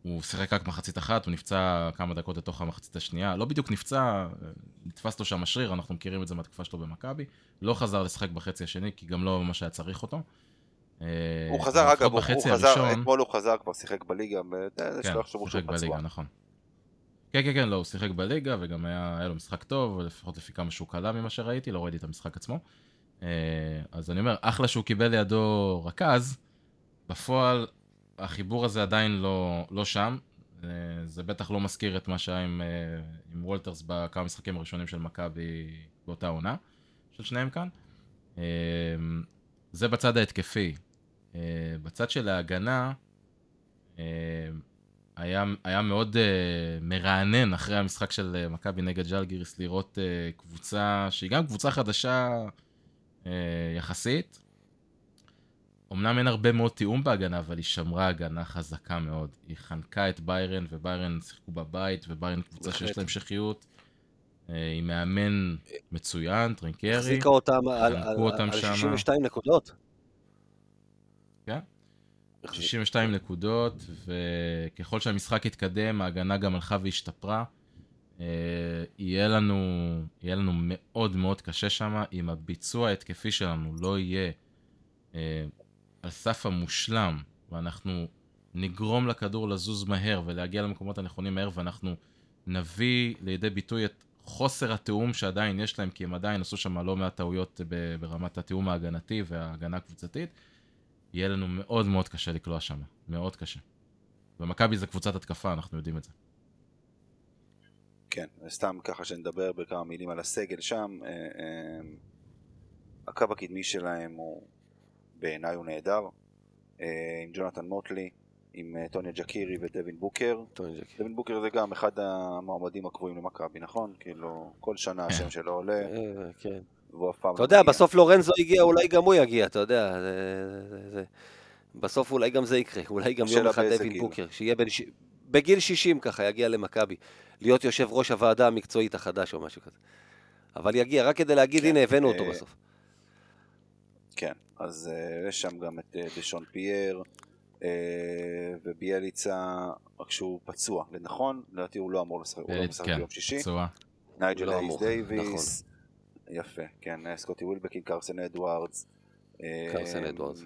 הוא שיחק רק מחצית אחת, הוא נפצע כמה דקות לתוך המחצית השנייה. לא בדיוק נפצע, נתפס לו שם השריר, אנחנו מכירים את זה מהתקופה שלו במכבי. לא חזר לשחק בחצי השני, כי גם לא ממש היה צריך אותו. הוא אה, חזר, אבל אגב, הוא הוא חזר, הראשון- אתמול הוא חזר, כבר שיחק בליגה, זה כן, הוא שיחק. בליגה, נכון. כן, כן, כן, לא, הוא שיחק בליגה, וגם היה, היה לו משחק טוב, לפחות לפי כמה שהוא קלע ממה שראיתי, לא ראיתי את המשחק עצמו. אה, אז אני אומר, אחלה שהוא קיבל לידו רכז, בפועל החיבור הזה עדיין לא, לא שם. אה, זה בטח לא מזכיר את מה שהיה עם, אה, עם וולטרס בכמה משחקים הראשונים של מכבי באותה עונה, של שניהם כאן. אה, זה בצד ההתקפי. בצד של ההגנה, היה, היה מאוד מרענן אחרי המשחק של מכבי נגד ג'לגיריס לראות קבוצה שהיא גם קבוצה חדשה יחסית. אמנם אין הרבה מאוד תיאום בהגנה, אבל היא שמרה הגנה חזקה מאוד. היא חנקה את ביירן, וביירן שיחקו בבית, וביירן קבוצה שיש. לה המשכיות. Uh, עם מאמן מצוין, טרינקרי. החזיקה אותם על, על, חנקו אותם על שמה. 62 נקודות. כן. החזיק- 62 נקודות, וככל שהמשחק התקדם, ההגנה גם הלכה והשתפרה. אה, יהיה לנו, יהיה לנו מאוד מאוד קשה שם, אם הביצוע ההתקפי שלנו לא יהיה אה, על סף המושלם, ואנחנו נגרום לכדור לזוז מהר ולהגיע למקומות הנכונים מהר, ואנחנו נביא לידי ביטוי את חוסר התיאום שעדיין יש להם, כי הם עדיין עשו שם לא מעט טעויות ברמת התיאום ההגנתי וההגנה הקבוצתית. יהיה לנו מאוד מאוד קשה לקלוע שם, מאוד קשה. ומכבי זה קבוצת התקפה, אנחנו יודעים את זה. כן, סתם ככה שנדבר בכמה מילים על הסגל שם. אה, אה, הקו הקדמי שלהם הוא, בעיניי הוא נהדר. אה, עם ג'ונתן מוטלי, עם אה, טוניה ג'קירי ודווין בוקר. דווין בוקר זה גם אחד המועמדים הקבועים למכבי, נכון? כאילו, כל שנה כן. השם שלו עולה, אה, כן. והוא אף פעם אתה לא יודע. בסוף לורנזו הגיע, אולי גם הוא יגיע, אתה יודע. בסוף אולי גם זה יקרה, אולי גם יום אחד דווין גיל. בוקר, שיהיה ש... בגיל 60 ככה, יגיע למכבי. להיות יושב ראש הוועדה המקצועית החדש או משהו כזה. אבל יגיע, רק כדי להגיד, כן, הנה, הבאנו אותו בסוף. כן, אז אה, יש שם גם את uh, דשון פייר אה, וביילצה, רק שהוא פצוע. לנכון, לדעתי הוא לא אמור לשחק, הוא לא משחק כן, ביום שישי. נייג'ל הייז דייוויס. יפה, כן, סקוטי ווילבקין, קרסן אדוארדס. קרסן אדוארדס.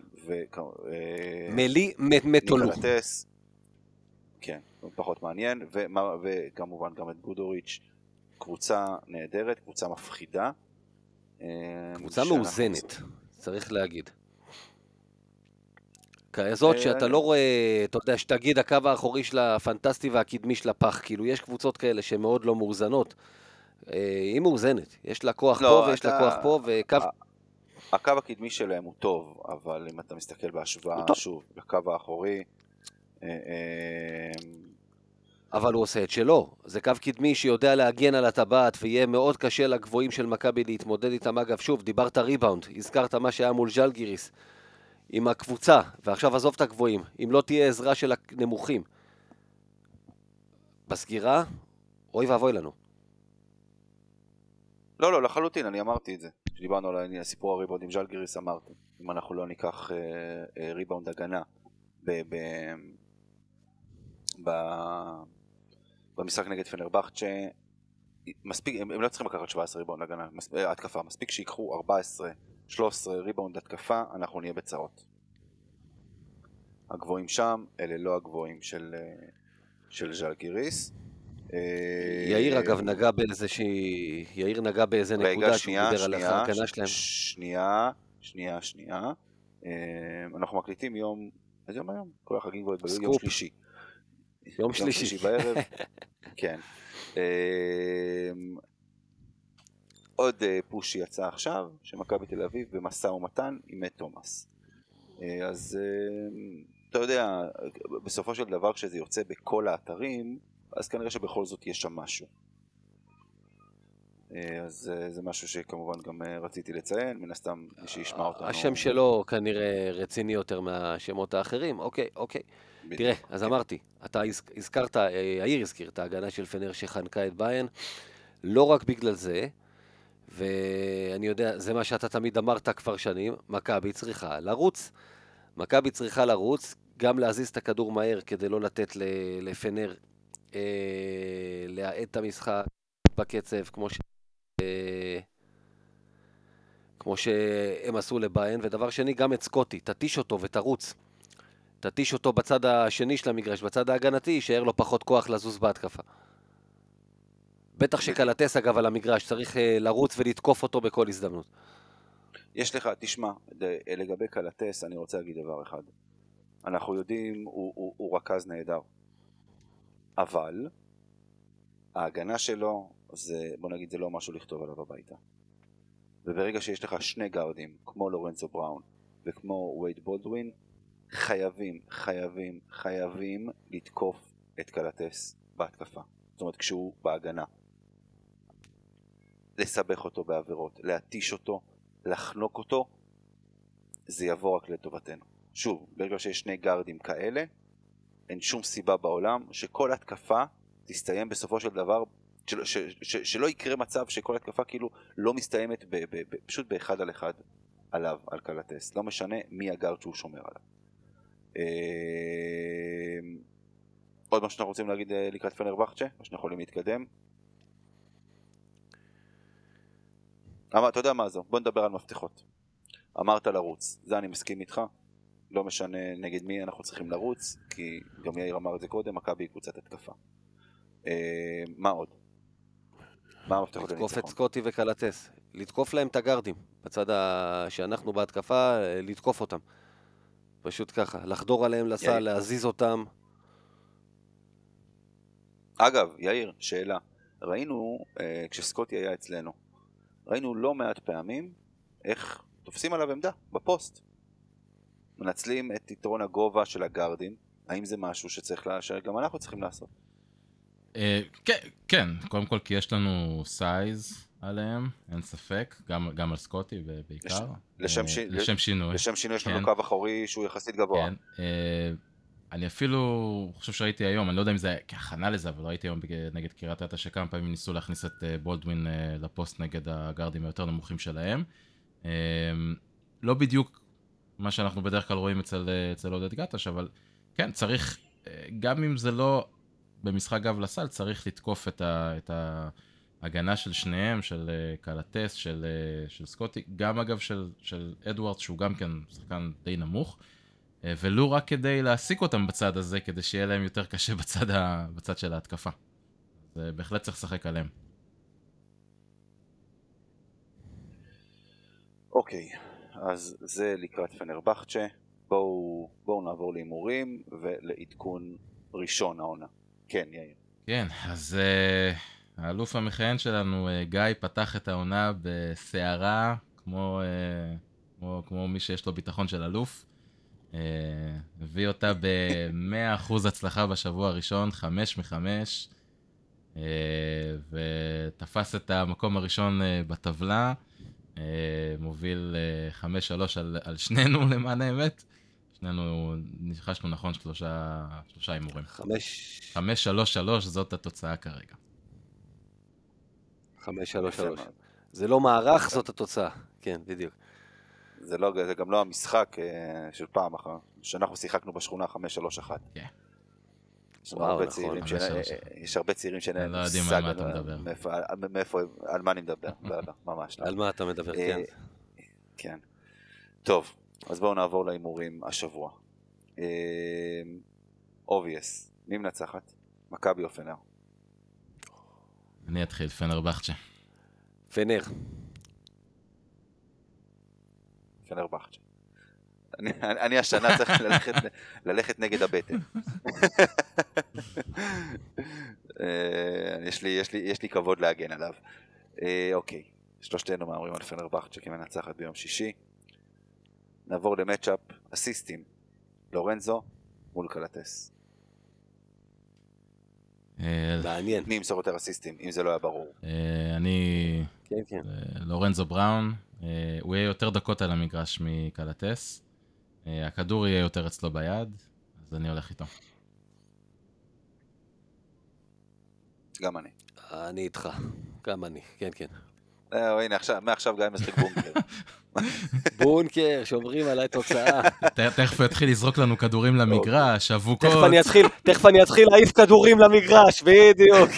מלי מ- מתולו. ניקולה טס. כן, פחות מעניין, וכמובן גם את גודוריץ'. קבוצה נהדרת, קבוצה מפחידה. קבוצה מאוזנת, צריך להגיד. כזאת אה, שאתה לא רואה, אתה יודע, שתגיד הקו האחורי שלה פנטסטי והקדמי שלה פח, כאילו יש קבוצות כאלה שהן מאוד לא מאוזנות. אה, היא מאוזנת, יש לה כוח לא, פה ויש לה כוח פה, וקו... הקו הקדמי שלהם הוא טוב, אבל אם אתה מסתכל בהשוואה. שוב, לקו האחורי, אה, אבל הוא עושה את שלו. זה קו קדמי שיודע להגן על הטבעת, ויהיה מאוד קשה לגבוהים של מכבי להתמודד איתם. אגב, שוב, דיברת ריבאונד, הזכרת מה שהיה מול ז'לגיריס, עם הקבוצה, ועכשיו עזוב את הגבוהים, אם לא תהיה עזרה של הנמוכים. בסגירה, אוי ואבוי לנו. לא, לא, לחלוטין, אני אמרתי את זה. כשדיברנו על הסיפור הריבאונד עם ז'לגיריס, אמרתי, אם אנחנו לא ניקח אה, אה, ריבאונד הגנה ב, ב, ב, במשחק נגד פנרבכצ'ה, מספיק, הם, הם לא צריכים לקחת 17 ריבאונד הגנה, מס, אה, התקפה, מספיק שיקחו 14, 13 ריבאונד התקפה, אנחנו נהיה בצרות. הגבוהים שם, אלה לא הגבוהים של, אה, של ז'לגיריס. אה, יאיר אגב נגע באיזושהי... יאיר נגע באיזה נקודה שהוא דיבר על ההגנה שלהם. שנייה, שנייה, שנייה. אנחנו מקליטים יום, איזה יום היום? כל החגים כבר התבלבלו, יום. שלישי. יום שלישי. בערב, כן. אה, עוד אה, פוש יצא עכשיו, שמכבי תל אביב במשא ומתן עם מת תומאס. אה, אז אה, אתה יודע, בסופו של דבר כשזה יוצא בכל האתרים, אז כנראה שבכל זאת יש שם משהו. אה, אז אה, זה משהו שכמובן גם אה, רציתי לציין, מן הסתם מי שישמע אותנו... השם שלו כנראה רציני יותר מהשמות האחרים. אוקיי, אוקיי. בדיוק. תראה, אז. אמרתי, אתה הז- הזכרת, יאיר הזכיר את ההגנה של פנר שחנקה את ביין, לא רק בגלל זה, ואני יודע, זה מה שאתה תמיד אמרת כבר שנים, מכבי צריכה לרוץ. מכבי צריכה לרוץ, גם להזיז את הכדור מהר כדי לא לתת לפנר אה, להאט את המשחק בקצב, כמו ש... אה, כמו שהם עשו לביין, ודבר שני, גם את סקוטי, תתיש אותו ותרוץ. תתיש אותו בצד השני של המגרש, בצד ההגנתי, יישאר לו פחות כוח לזוז בהתקפה. בטח שקלטס אגב על המגרש, צריך אה, לרוץ ולתקוף אותו בכל הזדמנות. יש לך, תשמע, ד- לגבי קלטס אני רוצה להגיד דבר אחד. אנחנו יודעים, הוא, הוא, הוא רכז נהדר. אבל, ההגנה שלו, זה, בוא נגיד, זה לא משהו לכתוב עליו הביתה. וברגע שיש לך שני גארדים, כמו לורנצו בראון וכמו וייד בולדווין, חייבים, חייבים, חייבים לתקוף את קלטס בהתקפה. זאת אומרת, כשהוא בהגנה. לסבך אותו בעבירות, להתיש אותו, לחנוק אותו, זה יבוא רק לטובתנו. שוב, ברגע שיש שני גארדים כאלה, אין שום סיבה בעולם שכל התקפה תסתיים בסופו של דבר, של, ש, ש, שלא יקרה מצב שכל התקפה כאילו לא מסתיימת ב, ב, ב, פשוט באחד על אחד עליו, על קלטס. לא משנה מי הגארד שהוא שומר עליו. אה, עוד משהו שאנחנו רוצים להגיד אה, לקראת פנרבכצ'ה, או שאנחנו יכולים להתקדם? אמר, אתה יודע מה זה, בוא נדבר על מפתחות. אמרת לרוץ, זה אני מסכים איתך, לא משנה נגד מי אנחנו צריכים לרוץ, כי גם יאיר אמר את זה קודם, מכבי היא קבוצת התקפה. אה, מה עוד? מה המפתחות לתקוף את לניצחון? סקוטי וקלטס. לתקוף להם את הגארדים. בצד ה... שאנחנו בהתקפה, אה, לתקוף אותם. פשוט ככה, לחדור עליהם לסל, יאיר. להזיז אותם. אגב, יאיר, שאלה. ראינו, אה, כשסקוטי היה אצלנו, ראינו לא מעט פעמים איך תופסים עליו עמדה בפוסט. מנצלים את יתרון הגובה של הגארדים. האם זה משהו שצריך, לה... שגם אנחנו צריכים לעשות? אה, כן, כן, קודם כל כי יש לנו סייז עליהם, אין ספק, גם, גם על סקוטי בעיקר. לשם אה, ש- לשם שינוי. לשם שינוי יש לנו כן. קו אחורי שהוא יחסית גבוה. כן. אה, אני אפילו חושב שראיתי היום, אני לא יודע אם זה היה כהכנה לזה, אבל ראיתי היום נגד קריית אתא שכמה פעמים ניסו להכניס את אה, בולדווין אה, לפוסט נגד הגארדים היותר נמוכים שלהם. אה, לא בדיוק מה שאנחנו בדרך כלל רואים אצל, אה, אצל עודד גטש, אבל כן, צריך, אה, גם אם זה לא במשחק גב לסל, צריך לתקוף את, ה, את ההגנה של שניהם, של אה, קלטס, של, אה, של סקוטי, גם אגב של, של אדוארדס, שהוא גם כן שחקן די נמוך. אה, ולו רק כדי להעסיק אותם בצד הזה, כדי שיהיה להם יותר קשה בצד, ה... בצד של ההתקפה. אז אה, בהחלט צריך לשחק עליהם. אוקיי, אז זה לקראת פנרבכצ'ה. בואו, בואו נעבור להימורים ולעדכון ראשון העונה. כן, יאיר. כן, אז uh, האלוף המכהן שלנו, uh, גיא, פתח את העונה בסערה, כמו, uh, כמו, כמו מי שיש לו ביטחון של אלוף. Uh, הביא אותה ב-100% הצלחה בשבוע הראשון, 5 מ-5, uh, ותפס את המקום הראשון uh, בטבלה. uh, מוביל uh, 5-3 על, על שנינו למען האמת. שנינו ניחשנו נכון שלושה שלושה הימורים. חמש... 5-3-3 זאת התוצאה כרגע. חמש, שלוש, שלוש. זה לא מערך, זאת התוצאה. כן, בדיוק. זה, לא, זה גם לא המשחק אה, של פעם אחת, שאנחנו שיחקנו בשכונה 5-3-1. כן. יש הרבה נכון. צעירים שאין- 5-3-1. אה, יש הרבה צעירים שאין להם לא מושג על מה אתה מדבר. מאיפה- על- מאיפה, על מה אני מדבר, לא, לא, ממש לא. על מה אתה מדבר, אה, כן. כן. טוב, אז בואו נעבור להימורים השבוע. obvious, מי מנצחת? מכבי או פנר? אני אתחיל, פנרבכצ'ה. פנר. פנרבכצ'ה. אני, אני אני השנה צריך ללכת, ללכת נגד הבטן. אה, יש, לי, יש, לי, יש לי כבוד להגן עליו. אה, אוקיי, שלושתנו מהמרים על פנרבכצ'ה כמנצחת ביום שישי. נעבור למצ'אפ אסיסטים. לורנזו מול קלטס. אה, מעניין. מי ימסור יותר אסיסטים, אם זה לא היה ברור. אה, אני... כן, כן. אה, לורנזו בראון, הוא יהיה יותר דקות על המגרש מקלטס. הכדור יהיה יותר אצלו ביד, אז אני הולך איתו. גם אני. אני איתך. גם אני, כן, כן. זהו, הנה, עכשיו, מעכשיו גיא משחק בונקר. בונקר, שומרים על התוצאה. ת- תכף הוא יתחיל לזרוק לנו כדורים למגרש, אבוקות. תכף אני אתחיל, להעיף כדורים למגרש, בדיוק.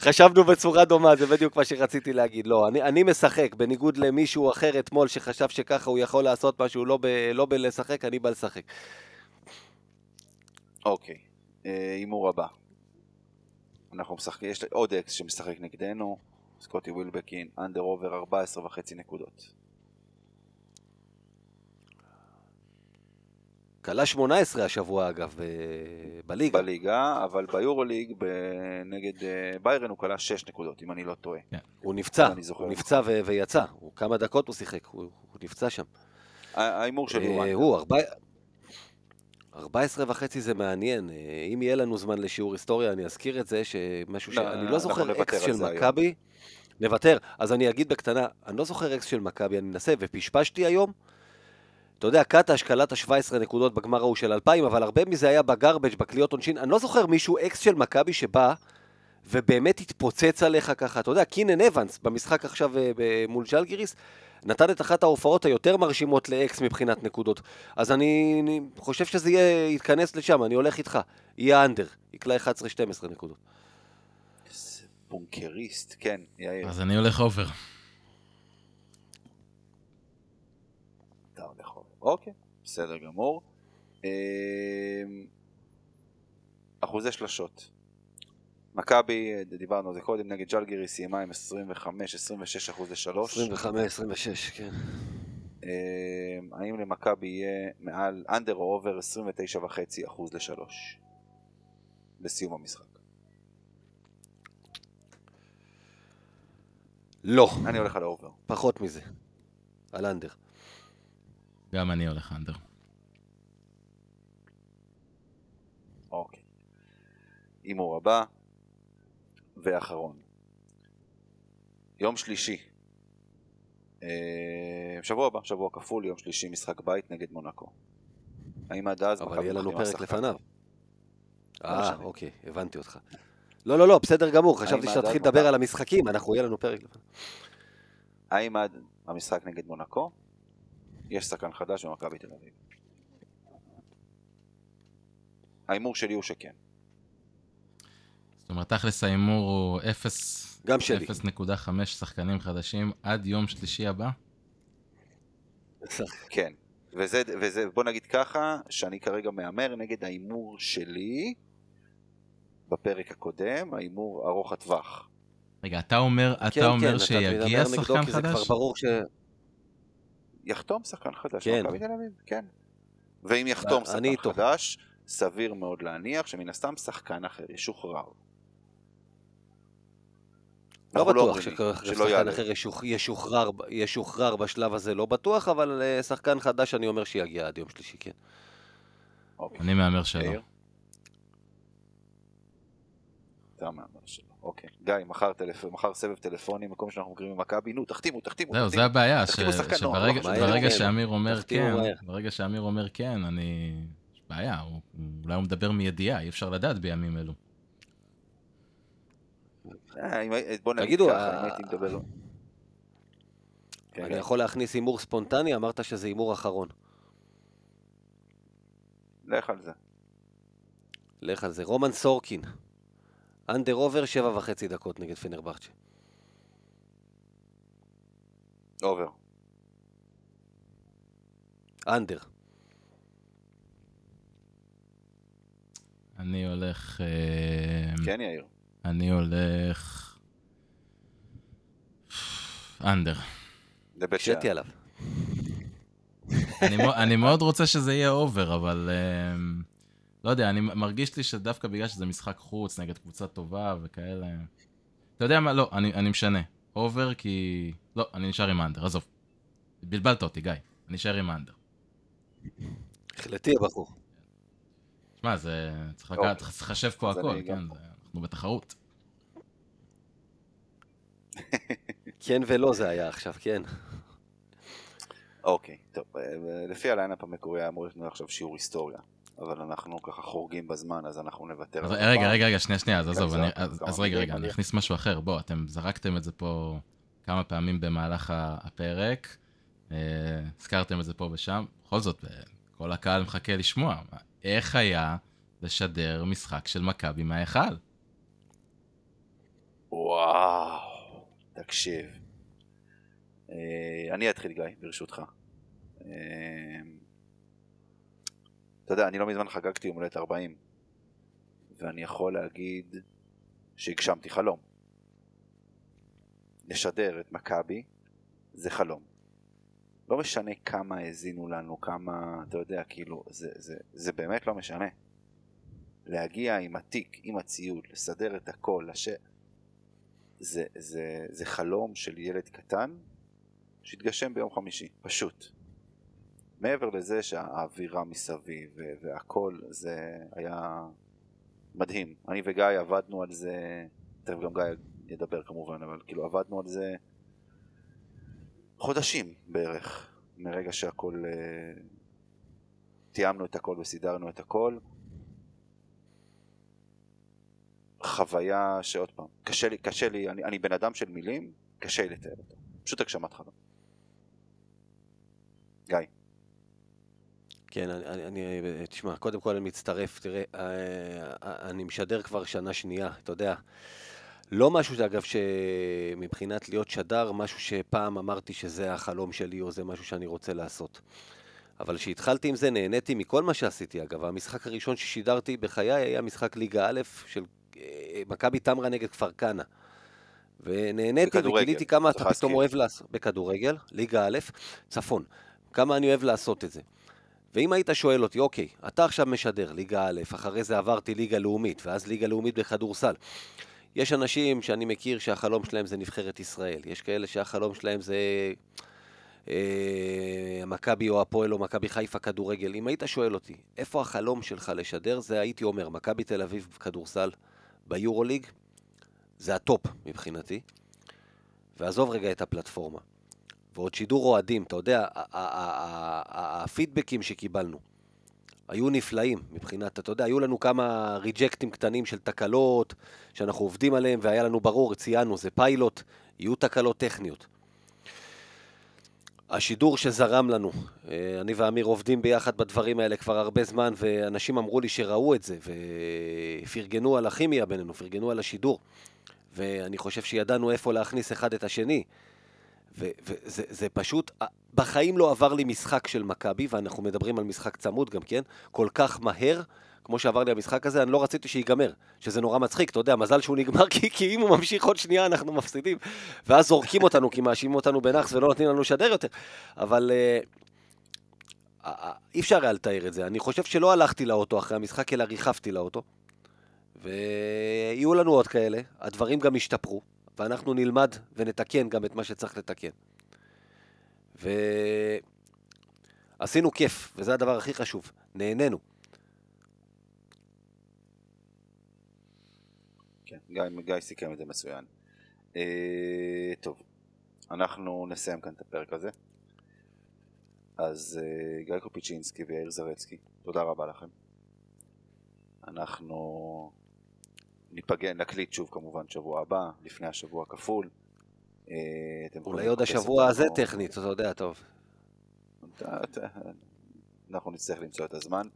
חשבנו בצורה דומה, זה בדיוק מה שרציתי להגיד. לא, אני, משחק, בניגוד למישהו אחר אתמול שחשב שככה הוא יכול לעשות משהו לא, ב, לא בלשחק, אני בא לשחק. אוקיי, אה, הימור הבא. אנחנו משחקים, יש עוד אקס שמשחק נגדנו, סקוטי ווילבקין, under over 14 וחצי נקודות. קלע 18 השבוע אגב, ב- בליגה. בליגה, אבל ביורוליג ב- נגד אה, ביירן הוא קלע 6 נקודות, אם אני לא טועה. הוא נפצע, אני זוכר הוא נכון. נפצע ו- ויצא. הוא, כמה דקות הוא שיחק, הוא, הוא נפצע שם. ההימור שלי הוא אה. הוא. 14 וחצי זה מעניין. אה, אם יהיה לנו זמן לשיעור היסטוריה, אני אזכיר את זה, שמשהו ש... לא, אני לא זוכר אקס של. מכבי. נוותר. אז אני אגיד בקטנה, אני לא זוכר אקס של מכבי, אני מנסה, ופשפשתי היום. אתה יודע, קטש קלע ה-17 נקודות בגמר ההוא של 2000, אבל הרבה מזה היה ב garbage בקליעות עונשין. אני לא זוכר מישהו אקס של מכבי שבא ובאמת התפוצץ עליך ככה. אתה יודע, קינן אבנס במשחק עכשיו אה, ב- מול ז'לגיריס, נתן את אחת ההופעות היותר מרשימות לאקס מבחינת נקודות. אז אני, אני חושב שזה יהיה, יתכנס לשם, אני הולך איתך. יהיה under, יקלע 11-12 נקודות. איזה בונקריסט, כן, יאיר, אז אני הולך over. אתה הולך over. אוקיי, בסדר גמור. אה, אחוזי שלשות. מכבי, אה, דיברנו על זה קודם, נגד ז'לגיריס סיימה עם 25-26 אחוז לשלוש. 25-26, כן. אה, האם למכבי יהיה מעל under או over 29.5 אחוז לשלוש בסיום המשחק? לא, אני הולך על ה over. פחות מזה. על אנדר. גם אני הולך under. אוקיי. הימור הבא ואחרון. יום שלישי. אה, שבוע הבא, שבוע כפול, יום שלישי משחק בית נגד מונאקו. האם עד אז אבל יהיה לנו פרק? לפניו. אה, משנה. אוקיי, הבנתי אותך. לא, לא, לא, בסדר גמור, חשבתי שתתחיל לדבר? על המשחקים, אנחנו, יהיה לנו פרק לפניו. האם עד המשחק נגד מונאקו יש שחקן חדש במכבי תל אביב? ההימור שלי הוא שכן. זאת אומרת, תכלס ההימור הוא 0... גם שלי. 0.5 שחקנים חדשים עד יום שלישי הבא? כן. וזה, וזה, בוא נגיד ככה, שאני כרגע מהמר נגד ההימור שלי בפרק הקודם, ההימור ארוך הטווח. רגע, אתה אומר, כן, אתה אומר כן, שיגיע מדבר נגדו, שחקן כי זה כבר חדש? ברור ש... יחתום שחקן חדש כן. במכבי תל אביב, כן. ואם יחתום שחקן איתו. חדש, סביר מאוד להניח שמן הסתם שחקן אחר ישוחרר. לא אנחנו בטוח ששחקן. אחר ישוח- ישוחרר, ישוחרר בשלב הזה, לא בטוח, אבל אה, שחקן חדש אני אומר שיגיע עד יום שלישי, כן. אוקיי. אני מהמר שלא. אתה מהמר שלא. אוקיי. גיא, מחר טלפ- מחר סבב טלפוני, מקום שאנחנו מכירים ממכבי, נו, תחתימו, תחתימו. זהו, תחתימו. זה הבעיה, ש- שברגע לא ברגע. שאמיר אומר כן. ברגע שאמיר אומר כן, אני... יש בעיה, אולי הוא מדבר מידיעה, אי אפשר לדעת בימים אלו. אה, בוא נגיד תגידו, ככה, אה, אם הייתי מדבר... כן, אני גיא. יכול להכניס הימור ספונטני, אמרת שזה הימור אחרון. לך על זה. לך על זה. רומן סורקין. אנדר עובר שבע וחצי דקות נגד פנרבכצ'ה. אובר. אנדר. אני הולך... אה, כן, יאיר. אני הולך... under. לבית שאן. שתי עליו. אני, אני מאוד רוצה שזה יהיה over, אבל אמ, לא יודע, אני מרגיש לי שדווקא בגלל שזה משחק חוץ נגד קבוצה טובה וכאלה... אתה יודע מה? לא, אני, אני משנה. over כי... לא, אני נשאר עם ה under, עזוב. בלבלת אותי, גיא. אני אשאר עם ה under. החלטי הבחור. שמע, זה... צריך לחשב פה הכל, כן? זה, אנחנו בתחרות. כן ולא זה היה עכשיו, כן. אוקיי, טוב. אה, לפי ה line-up המקורי היה אמור להיות לנו עכשיו שיעור היסטוריה. אבל אנחנו ככה חורגים בזמן, אז אנחנו נוותר. אז רגע. רגע, רגע, שנייה, שנייה, אז כן, עזוב, אז רגע, רגע, אני אכניס משהו אחר. בוא, אתם זרקתם את זה פה כמה פעמים במהלך הפרק, אה, הזכרתם את זה פה ושם, בכל זאת, אה, כל הקהל מחכה לשמוע. איך היה לשדר משחק של מכבי מההיכל? וואו, תקשיב. אה, אני אתחיל גיא, ברשותך. אה, אתה יודע, אני לא מזמן חגגתי יום הולדת 40, ואני יכול להגיד שהגשמתי חלום. לשדר את מכבי זה חלום. לא משנה כמה האזינו לנו, כמה, אתה יודע, כאילו, זה, זה, זה באמת לא משנה. להגיע עם התיק, עם הציוד, לסדר את הכל, לש... זה, זה, זה חלום של ילד קטן שהתגשם ביום חמישי, פשוט. מעבר לזה שהאווירה מסביב והכל זה היה מדהים. אני וגיא עבדנו על זה, תכף גם גיא ידבר כמובן, אבל כאילו עבדנו על זה חודשים בערך, מרגע שהכל, אה, תיאמנו את הכל וסידרנו את הכל. חוויה שעוד פעם, קשה לי, קשה לי, אני, אני בן אדם של מילים, קשה לי לתאר אותה. פשוט הגשמת חלום. גיא. כן, אני, אני, תשמע, קודם כל אני מצטרף, תראה, אה, אני משדר כבר שנה שנייה, אתה יודע, לא משהו, אגב, שמבחינת להיות שדר, משהו שפעם אמרתי שזה החלום שלי, או זה משהו שאני רוצה לעשות. אבל כשהתחלתי עם זה, נהניתי מכל מה שעשיתי, אגב. המשחק הראשון ששידרתי בחיי היה משחק ליגה א' של אה, מכבי תמרה נגד כפר כנא. ונהניתי וגיליתי כמה אתה פתאום. אוהב לעשות, בכדורגל, ליגה א', צפון. כמה אני אוהב לעשות את זה. ואם היית שואל אותי, אוקיי, אתה עכשיו משדר ליגה א', אחרי זה עברתי ליגה לאומית, ואז ליגה לאומית בכדורסל. יש אנשים שאני מכיר שהחלום שלהם זה נבחרת ישראל. יש כאלה שהחלום שלהם זה אה, מכבי או הפועל או מכבי חיפה כדורגל. אם היית שואל אותי, איפה החלום שלך לשדר, זה הייתי אומר, מכבי תל אביב כדורסל ביורוליג, זה ה top מבחינתי. ועזוב רגע את הפלטפורמה. ועוד שידור אוהדים, אתה יודע, הפידבקים שקיבלנו היו נפלאים מבחינת, אתה יודע, היו לנו כמה reject ים קטנים של תקלות שאנחנו עובדים עליהם, והיה לנו ברור, ציינו, זה פיילוט, יהיו תקלות טכניות. השידור שזרם לנו, אה, אני ואמיר עובדים ביחד בדברים האלה כבר הרבה זמן, ואנשים אמרו לי שראו את זה, ופרגנו על הכימיה בינינו, פרגנו על השידור, ואני חושב שידענו איפה להכניס אחד את השני. וזה זה פשוט, בחיים לא עבר לי משחק של מכבי, ואנחנו מדברים על משחק צמוד גם כן, כל כך מהר, כמו שעבר לי המשחק הזה, אני לא רציתי שיגמר, שזה נורא מצחיק, אתה יודע, מזל שהוא נגמר, כי, כי אם הוא ממשיך עוד שנייה אנחנו מפסידים, ואז זורקים אותנו, כי מאשימים אותנו בנאחס ולא נותנים לנו לשדר יותר, אבל אה, אי אפשר היה לתאר את זה, אני חושב שלא הלכתי לאוטו אחרי המשחק, אלא ריחפתי לאוטו, ויהיו לנו עוד כאלה, הדברים גם ישתפרו, ואנחנו נלמד ונתקן גם את מה שצריך לתקן. ועשינו כיף, וזה הדבר הכי חשוב, נהנינו. כן, גיא, גיא סיכם את זה מצוין. אה, טוב, אנחנו נסיים כאן את הפרק הזה. אז אה, גיא קופיצ'ינסקי ויאיר זרצקי, תודה רבה לכם. אנחנו ניפגן, נקליט שוב כמובן שבוע הבא, לפני השבוע הכפול. אה, אולי עוד השבוע הזה טכנית, אתה יודע, טוב. אנחנו נצטרך למצוא את הזמן.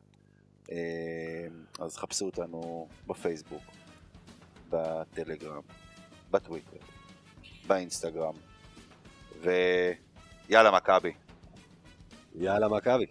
אה, אז חפשו אותנו בפייסבוק, בטלגרם, בטוויטר, באינסטגרם, ויאללה מכבי. יאללה, מכבי.